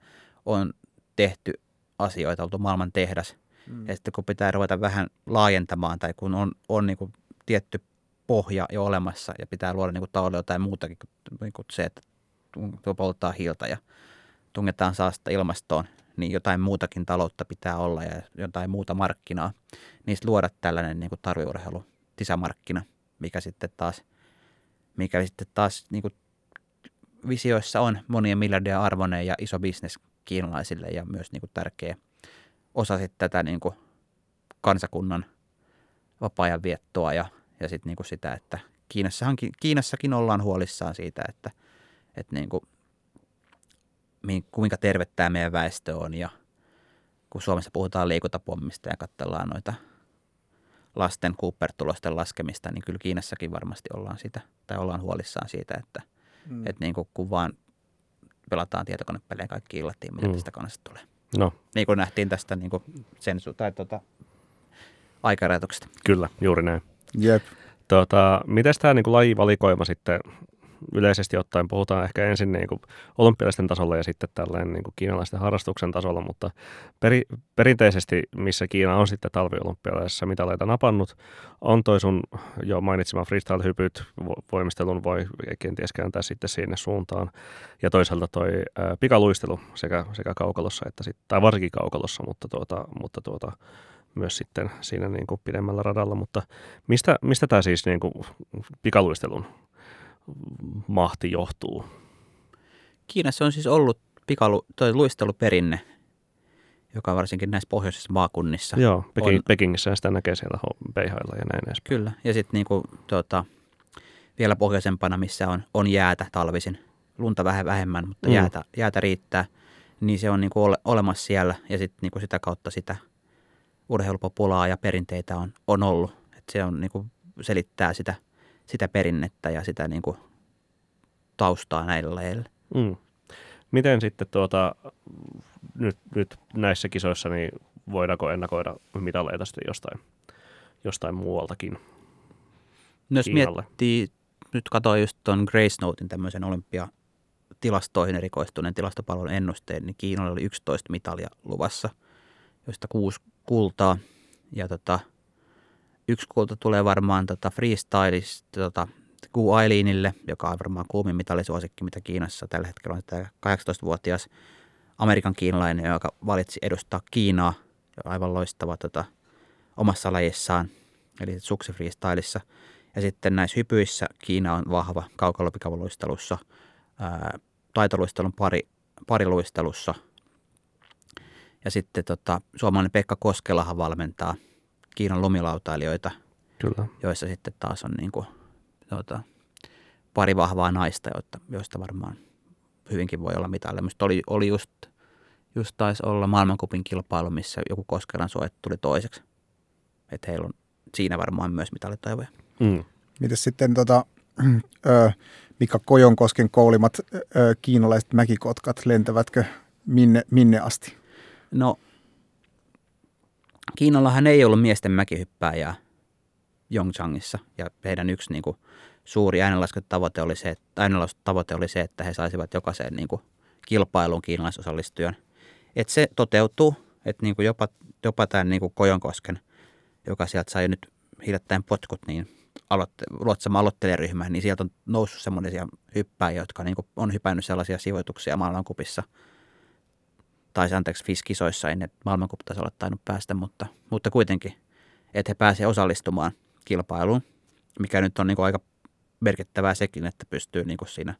on tehty asioita, oltu maailman tehdas, mm. ja sitten kun pitää ruveta vähän laajentamaan tai kun on, on niin kuin tietty pohja jo olemassa ja pitää luoda niin kuin taloudelle jotain muutakin kuin, niin kuin se, että polttaa hiiltä ja tungetaan saasta ilmastoon, niin jotain muutakin taloutta pitää olla ja jotain muuta markkinaa, niin luoda tällainen niin tarviurheilu sisämarkkina, mikä sitten taas, mikä sitten taas niin kuin visioissa on monien miljardia arvoinen ja iso bisnes kiinalaisille ja myös niin kuin tärkeä osa sitten tätä niin kuin kansakunnan vapaa-ajan viettoa ja, ja sitten niin sitä, että Kiinassahan, Kiinassakin ollaan huolissaan siitä, että, että niin kuin, kuinka terve tämä meidän väestö on ja kun Suomessa puhutaan liikuntapommista ja katsellaan noita lasten Cooper-tulosten laskemista, niin kyllä Kiinassakin varmasti ollaan sitä, tai ollaan huolissaan siitä, että, mm. että niin kuin, kun vaan pelataan tietokonepelejä kaikki illattiin, mitä mm. tästä kannasta tulee. No. Niin kuin nähtiin tästä niin kuin sensu- tai tuota, aikarajoituksesta. Kyllä, juuri näin. Jep. Tota, miten tämä niin lajivalikoima sitten yleisesti ottaen puhutaan ehkä ensin niin olympialaisten tasolla ja sitten tällainen niin kiinalaisten harrastuksen tasolla, mutta peri, perinteisesti, missä Kiina on sitten talviolympialaisissa mitaleita napannut, on toi sun jo mainitsema freestyle-hypyt, voimistelun voi kenties kääntää sitten sinne suuntaan, ja toisaalta toi ää, pikaluistelu sekä, sekä kaukalossa, että sit, tai varsinkin kaukalossa, mutta, tuota, mutta tuota, myös sitten siinä niin kuin pidemmällä radalla, mutta mistä, mistä tämä siis niin kuin pikaluistelun mahti johtuu? Kiinassa on siis ollut pikalu, toi luisteluperinne, joka varsinkin näissä pohjoisissa maakunnissa. Joo, Peking, on, Pekingissä sitä näkee siellä Beihailla ja näin edespäin. Kyllä, ja sitten niinku, tuota, vielä pohjoisempana, missä on, on jäätä talvisin, lunta vähän vähemmän, mutta mm. jäätä, jäätä riittää, niin se on niinku ole, olemassa siellä ja sitten niinku sitä kautta sitä urheilupopulaa ja perinteitä on, on ollut. Et se on niinku, selittää sitä – sitä perinnettä ja sitä niin kuin taustaa näillä lajeilla. Mm. Miten sitten tuota, nyt, nyt näissä kisoissa, niin voidaanko ennakoida mitaleita sitten jostain, jostain muualtakin? No jos Kiinalle? miettii, nyt katsoin just tuon Grace Notein tämmöisen olympiatilastoihin erikoistuneen tilastopalvelun ennusteen, niin Kiinalle oli 11 mitalia luvassa, joista kuusi kultaa. Ja tota, Yksi kulta tulee varmaan tota freestylista tota, Gu Aileenille, joka on varmaan kuumin mitalisuosikki, mitä Kiinassa tällä hetkellä on tämä 18-vuotias Amerikan kiinalainen, joka valitsi edustaa Kiinaa. Aivan loistava tota, omassa lajissaan, eli suksi freestylissa. Ja sitten näissä hypyissä Kiina on vahva kaukalopikavaluistelussa, taitoluistelun pari, pariluistelussa. Ja sitten tota, suomalainen Pekka Koskelahan valmentaa – Kiinan lumilautailijoita, Kyllä. joissa sitten taas on niin kuin, tuota, pari vahvaa naista, joista, joista varmaan hyvinkin voi olla mitalle. Musta oli, oli just, just taisi olla maailmankupin kilpailu, missä joku Koskelan suojat tuli toiseksi. Että heillä on siinä varmaan myös mitallitoivoja. Mm. Miten sitten tota, ö, Mika Kojonkosken koulimat ö, kiinalaiset mäkikotkat, lentävätkö minne, minne asti? No Kiinallahan ei ollut miesten mäkihyppääjää Yongchangissa ja heidän yksi niin kuin, suuri tavoite oli, se, että, tavoite oli se, että he saisivat jokaiseen niin kuin, kilpailuun kiinalaisosallistujan. Et se toteutuu, että niin kuin jopa, jopa tämän niin kuin Kojonkosken, joka sieltä sai nyt hiljattain potkut, niin aloitte, luotsama aloittelijaryhmä, niin sieltä on noussut semmoisia hyppääjiä, jotka niin kuin, on hypännyt sellaisia sijoituksia maailmankupissa – tai anteeksi FIS-kisoissa ei ne maailmankupitasolla tainnut päästä, mutta, mutta kuitenkin, että he pääsevät osallistumaan kilpailuun, mikä nyt on niin kuin aika merkittävää sekin, että pystyy niin kuin siinä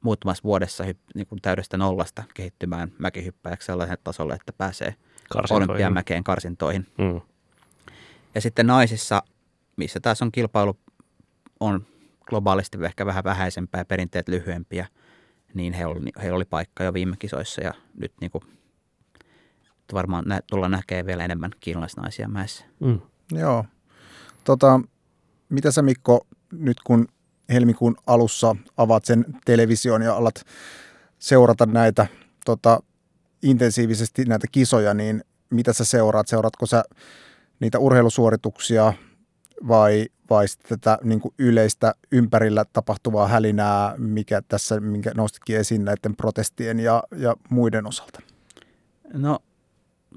muutamassa vuodessa niin kuin täydestä nollasta kehittymään mäkihyppäjäksi sellaiselle tasolle, että pääsee olympiamäkeen karsintoihin. Mm. Ja sitten naisissa, missä taas on kilpailu, on globaalisti ehkä vähän vähäisempää ja perinteet lyhyempiä, niin heillä oli, heillä oli paikka jo viime kisoissa ja nyt niin kuin varmaan nä- tullaan näkee vielä enemmän kiinalaisnaisia mäessä. Mm. Joo. Tota, mitä sä Mikko, nyt kun helmikuun alussa avaat sen television ja alat seurata näitä tota, intensiivisesti näitä kisoja, niin mitä sä seuraat? Seuraatko sä niitä urheilusuorituksia vai, vai sitten tätä niin yleistä ympärillä tapahtuvaa hälinää, mikä tässä, minkä nostitkin esiin näiden protestien ja, ja muiden osalta? No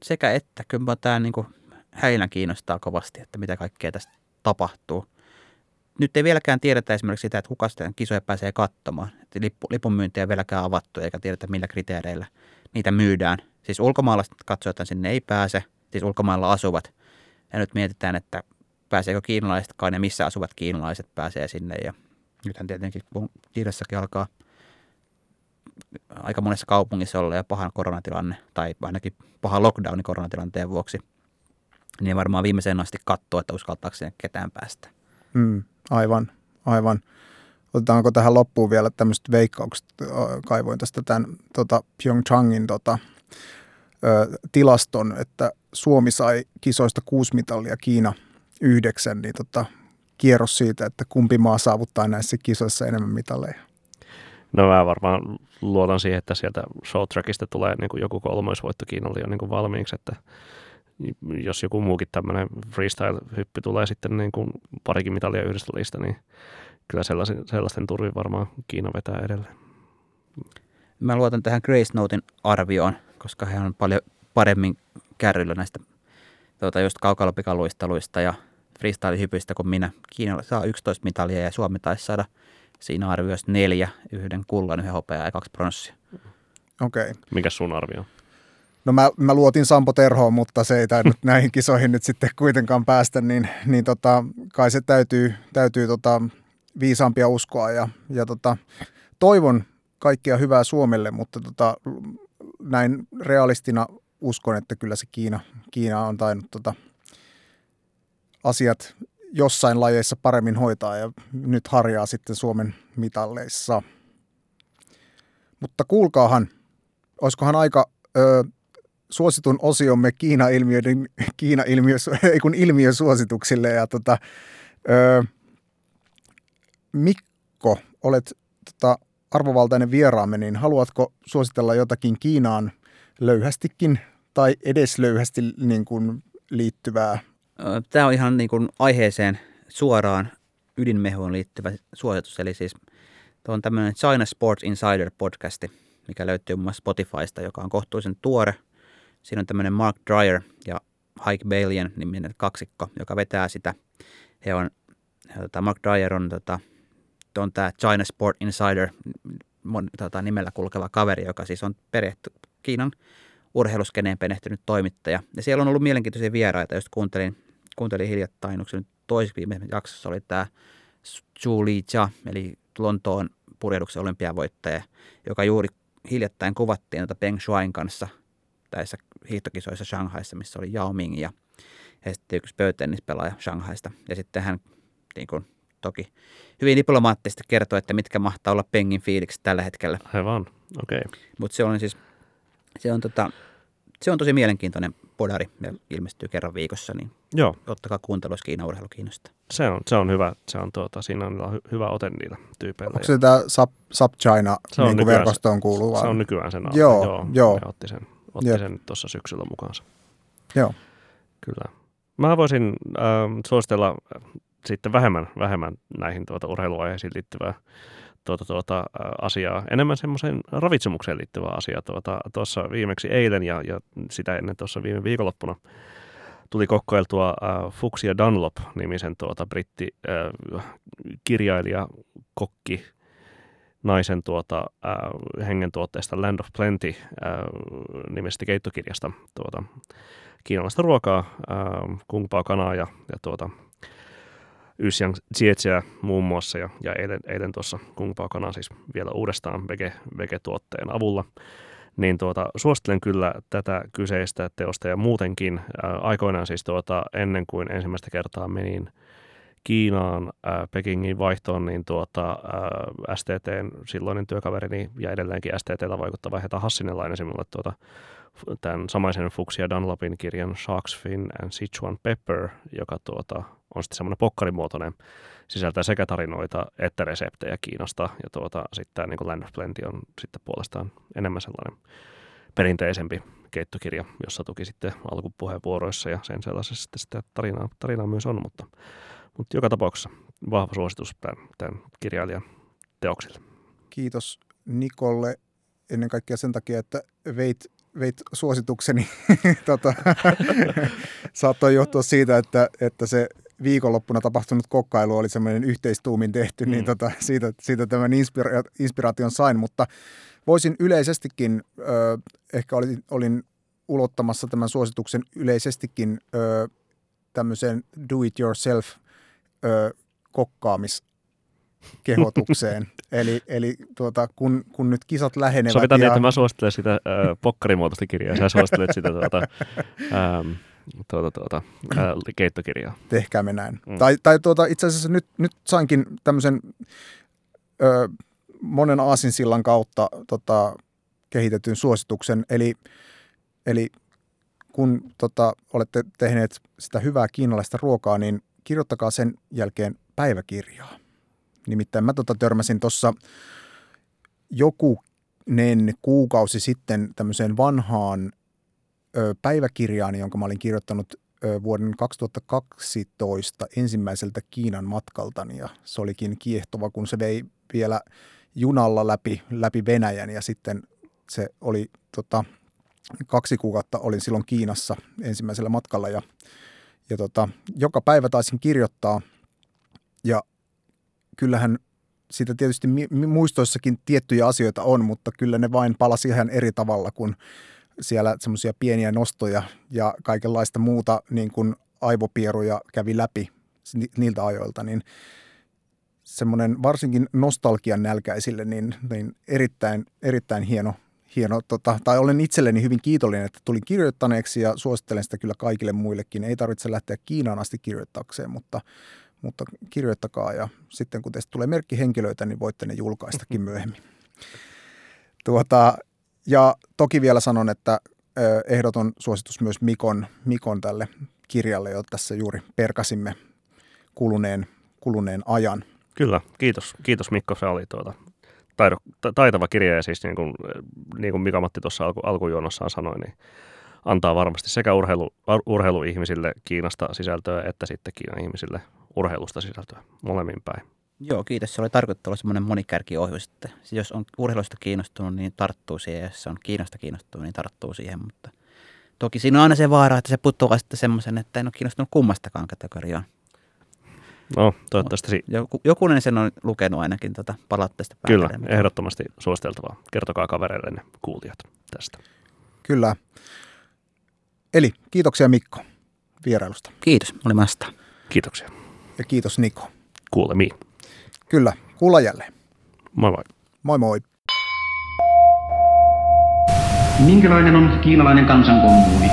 sekä että, kyllä tämä niin häinä kiinnostaa kovasti, että mitä kaikkea tästä tapahtuu. Nyt ei vieläkään tiedetä esimerkiksi sitä, että kuka sitä kisoja pääsee katsomaan. Että lippu, lipun myynti ei vieläkään avattu eikä tiedetä millä kriteereillä niitä myydään. Siis ulkomaalaiset katsojat sinne ei pääse, siis ulkomailla asuvat. Ja nyt mietitään, että pääseekö kiinalaisetkaan ja missä asuvat kiinalaiset pääsee sinne. Ja nythän tietenkin, kun Kiinassakin alkaa aika monessa kaupungissa olla ja pahan koronatilanne, tai ainakin paha lockdowni koronatilanteen vuoksi, niin varmaan viimeiseen asti katsoa, että uskaltaako sinne ketään päästä. Mm, aivan, aivan. Otetaanko tähän loppuun vielä tämmöiset veikkaukset? Kaivoin tästä tämän tota Pyeongchangin tota, ö, tilaston, että Suomi sai kisoista kuusi mitallia, Kiina yhdeksän, niin tota, kierros siitä, että kumpi maa saavuttaa näissä kisoissa enemmän mitaleja. No mä varmaan luotan siihen, että sieltä showtrackista tulee niin kuin joku kolmoisvoitto Kiinalle jo niin kuin valmiiksi, että jos joku muukin tämmöinen freestyle-hyppy tulee sitten niin kuin parikin mitalia yhdestä lista, niin kyllä sellaisen, sellaisten turvin varmaan Kiina vetää edelleen. Mä luotan tähän Grace Notein arvioon, koska hän on paljon paremmin kärryllä näistä tuota, just kaukalopikaluisteluista ja freestyle-hypyistä kuin minä. Kiina saa 11 mitalia ja Suomi taisi saada siinä arvioissa neljä, yhden kullan, yhden hopeaa ja kaksi pronssia. Okei. Okay. Mikä sun arvio? No mä, mä luotin Sampo Terhoon, mutta se ei tainnut näihin kisoihin nyt sitten kuitenkaan päästä, niin, niin tota, kai se täytyy, täytyy tota, viisaampia uskoa ja, ja tota, toivon kaikkia hyvää Suomelle, mutta tota, näin realistina uskon, että kyllä se Kiina, Kiina on tainnut tota, asiat jossain lajeissa paremmin hoitaa ja nyt harjaa sitten Suomen mitalleissa. Mutta kuulkaahan, olisikohan aika ö, suositun osiomme Kiina-ilmiöiden, Kiina-ilmiö, ei kun ilmiösuosituksille. Ja tota, ö, Mikko, olet tota, arvovaltainen vieraamme, niin haluatko suositella jotakin Kiinaan löyhästikin tai edes löyhästi niin kuin liittyvää? Tämä on ihan niin kuin aiheeseen suoraan ydinmehuun liittyvä suositus, eli siis tuo on tämmöinen China Sports Insider podcasti, mikä löytyy muun muassa Spotifysta, joka on kohtuullisen tuore – Siinä on tämmöinen Mark Dreyer ja Hike Balian niminen kaksikko, joka vetää sitä. He on, tota, Mark Dreyer on, tota, on tämä China Sport Insider mon, tota, nimellä kulkeva kaveri, joka siis on perehty, Kiinan urheiluskeneen penehtynyt toimittaja. Ja siellä on ollut mielenkiintoisia vieraita, jos kuuntelin, kuuntelin hiljattain, onko se nyt toiseksi viime jaksossa oli tämä Zhu Li Jia, eli Lontoon purjehduksen olympiavoittaja, joka juuri hiljattain kuvattiin tuota Peng Shuain kanssa – näissä hiihtokisoissa Shanghaissa, missä oli Yao Ming ja, ja sitten yksi pöytennispelaaja Shanghaista. Ja sitten hän niin kuin, toki hyvin diplomaattisesti kertoi, että mitkä mahtaa olla Pengin fiiliksi tällä hetkellä. Aivan, okei. Okay. Mutta se on siis, se on, tota, se on tosi mielenkiintoinen podari ja ilmestyy kerran viikossa, niin Joo. ottakaa kuuntelu, jos Kiinan urheilu kiinnostaa. Se on, se on hyvä, se on tuota, siinä on hy, hyvä ote niillä tyypeillä. Onko se tämä Sub, Sub China se niin verkostoon kuuluva? Se on nykyään sen Joo, joo. joo. otti sen otti Jep. sen tuossa syksyllä mukaansa. Joo. Kyllä. Mä voisin äh, suositella sitten vähemmän, vähemmän näihin tuota, urheiluaiheisiin liittyvää tuota, tuota, asiaa, enemmän semmoiseen ravitsemukseen liittyvää asiaa. Tuota, tuossa viimeksi eilen ja, ja sitä ennen tuossa viime viikonloppuna tuli kokkoiltua äh, Fuxia Dunlop-nimisen tuota, britti äh, kirjailija, kokki, naisen tuota, äh, hengen tuotteesta Land of Plenty äh, nimestä keittokirjasta tuota, kiinalaista ruokaa, äh, kung pao kanaa ja, ja tuota, Ysiang Tsietseä muun muassa ja, ja eilen, eilen tuossa kung pao kanaa siis vielä uudestaan vege, vege-tuotteen avulla. Niin tuota, suosittelen kyllä tätä kyseistä teosta ja muutenkin äh, aikoinaan siis tuota, ennen kuin ensimmäistä kertaa menin Kiinaan ää, Pekingin vaihtoon, niin tuota, ää, STTn silloinen työkaverini ja edelleenkin STTllä vaikuttava Heta Hassinelainen sinulle tuota, tämän samaisen Fuchsia Dunlopin kirjan Sharks Fin and Sichuan Pepper, joka tuota, on sitten semmoinen pokkarimuotoinen, sisältää sekä tarinoita että reseptejä Kiinasta. Ja tuota, sitten tämä niin Land of Plenty on sitten puolestaan enemmän sellainen perinteisempi keittokirja, jossa tuki sitten alkupuheenvuoroissa ja sen sellaisessa sitten sitä tarinaa, tarinaa myös on, mutta, mutta joka tapauksessa vahva suositus tämän, tämän kirjailijan teoksille. Kiitos Nikolle ennen kaikkea sen takia, että veit, veit suositukseni. tota, saattoi johtua siitä, että, että se viikonloppuna tapahtunut kokkailu oli semmoinen yhteistuumin tehty, niin mm. niin tota, siitä, siitä tämän inspira- inspiraation sain, mutta voisin yleisestikin, ö, ehkä olin, olin ulottamassa tämän suosituksen yleisestikin ö, tämmöiseen do-it-yourself ö, kokkaamis kehotukseen. eli eli tuota, kun, kun nyt kisat lähenevät... Sovitaan ja... niin, että mä suosittelen sitä äh, pokkarimuotoista kirjaa, sä suosittelet sitä tuota, ähm, tuota, tuota, äh, keittokirjaa. Tehkäämme näin. Mm. Tai, tai tuota, itse asiassa nyt, nyt sainkin tämmöisen ö, monen aasinsillan kautta tota, kehitetyn suosituksen, eli, eli kun tota, olette tehneet sitä hyvää kiinalaista ruokaa, niin kirjoittakaa sen jälkeen päiväkirjaa. Nimittäin mä tota törmäsin tuossa jokunen kuukausi sitten tämmöiseen vanhaan ö, päiväkirjaan, jonka mä olin kirjoittanut ö, vuoden 2012 ensimmäiseltä Kiinan matkaltani. Ja se olikin kiehtova, kun se vei vielä junalla läpi, läpi Venäjän. Ja sitten se oli tota, kaksi kuukautta olin silloin Kiinassa ensimmäisellä matkalla. Ja, ja tota, joka päivä taisin kirjoittaa. Ja kyllähän siitä tietysti muistoissakin tiettyjä asioita on, mutta kyllä ne vain palasi ihan eri tavalla kuin siellä semmoisia pieniä nostoja ja kaikenlaista muuta niin kuin aivopieruja kävi läpi niiltä ajoilta, niin semmoinen varsinkin nostalgian nälkäisille, niin, niin erittäin, erittäin hieno, hieno tota, tai olen itselleni hyvin kiitollinen, että tulin kirjoittaneeksi ja suosittelen sitä kyllä kaikille muillekin. Ei tarvitse lähteä Kiinaan asti kirjoittakseen, mutta, mutta kirjoittakaa ja sitten kun teistä tulee merkkihenkilöitä, niin voitte ne julkaistakin myöhemmin. Tuota, ja toki vielä sanon, että ehdoton suositus myös Mikon, Mikon tälle kirjalle, jo tässä juuri perkasimme kuluneen, kuluneen ajan. Kyllä, kiitos, kiitos Mikko, se oli tuota, taido, taitava kirja ja siis niin kuin, niin kuin Mika-Matti tuossa alku, alkujuonossaan sanoi, niin antaa varmasti sekä urheilu, urheiluihmisille Kiinasta sisältöä että sitten Kiinan ihmisille urheilusta sisältöä molemmin päin. Joo, kiitos. Se oli tarkoittaa semmoinen monikärkiohjelma, että jos on urheilusta kiinnostunut, niin tarttuu siihen. Ja jos on Kiinasta kiinnostunut, niin tarttuu siihen. Mutta toki siinä on aina se vaara, että se putoaa sitten semmoisen, että en ole kiinnostunut kummastakaan kategoriaan. No, toivottavasti. Joku, jokunen sen on lukenut ainakin tuota palautteesta Kyllä, ehdottomasti suositeltavaa. Kertokaa kavereille kuulijat tästä. Kyllä. Eli kiitoksia Mikko vierailusta. Kiitos, oli masta. Kiitoksia. Ja kiitos Niko. Kuulemiin. Kyllä, kuulla jälleen. Moi moi. Moi moi. Minkälainen on kiinalainen kansankommuuni?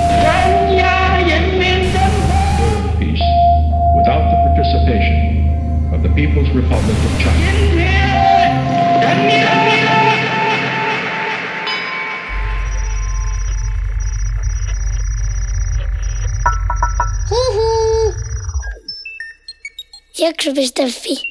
Peace without the participation of the People's Republic of China. Jakso.fi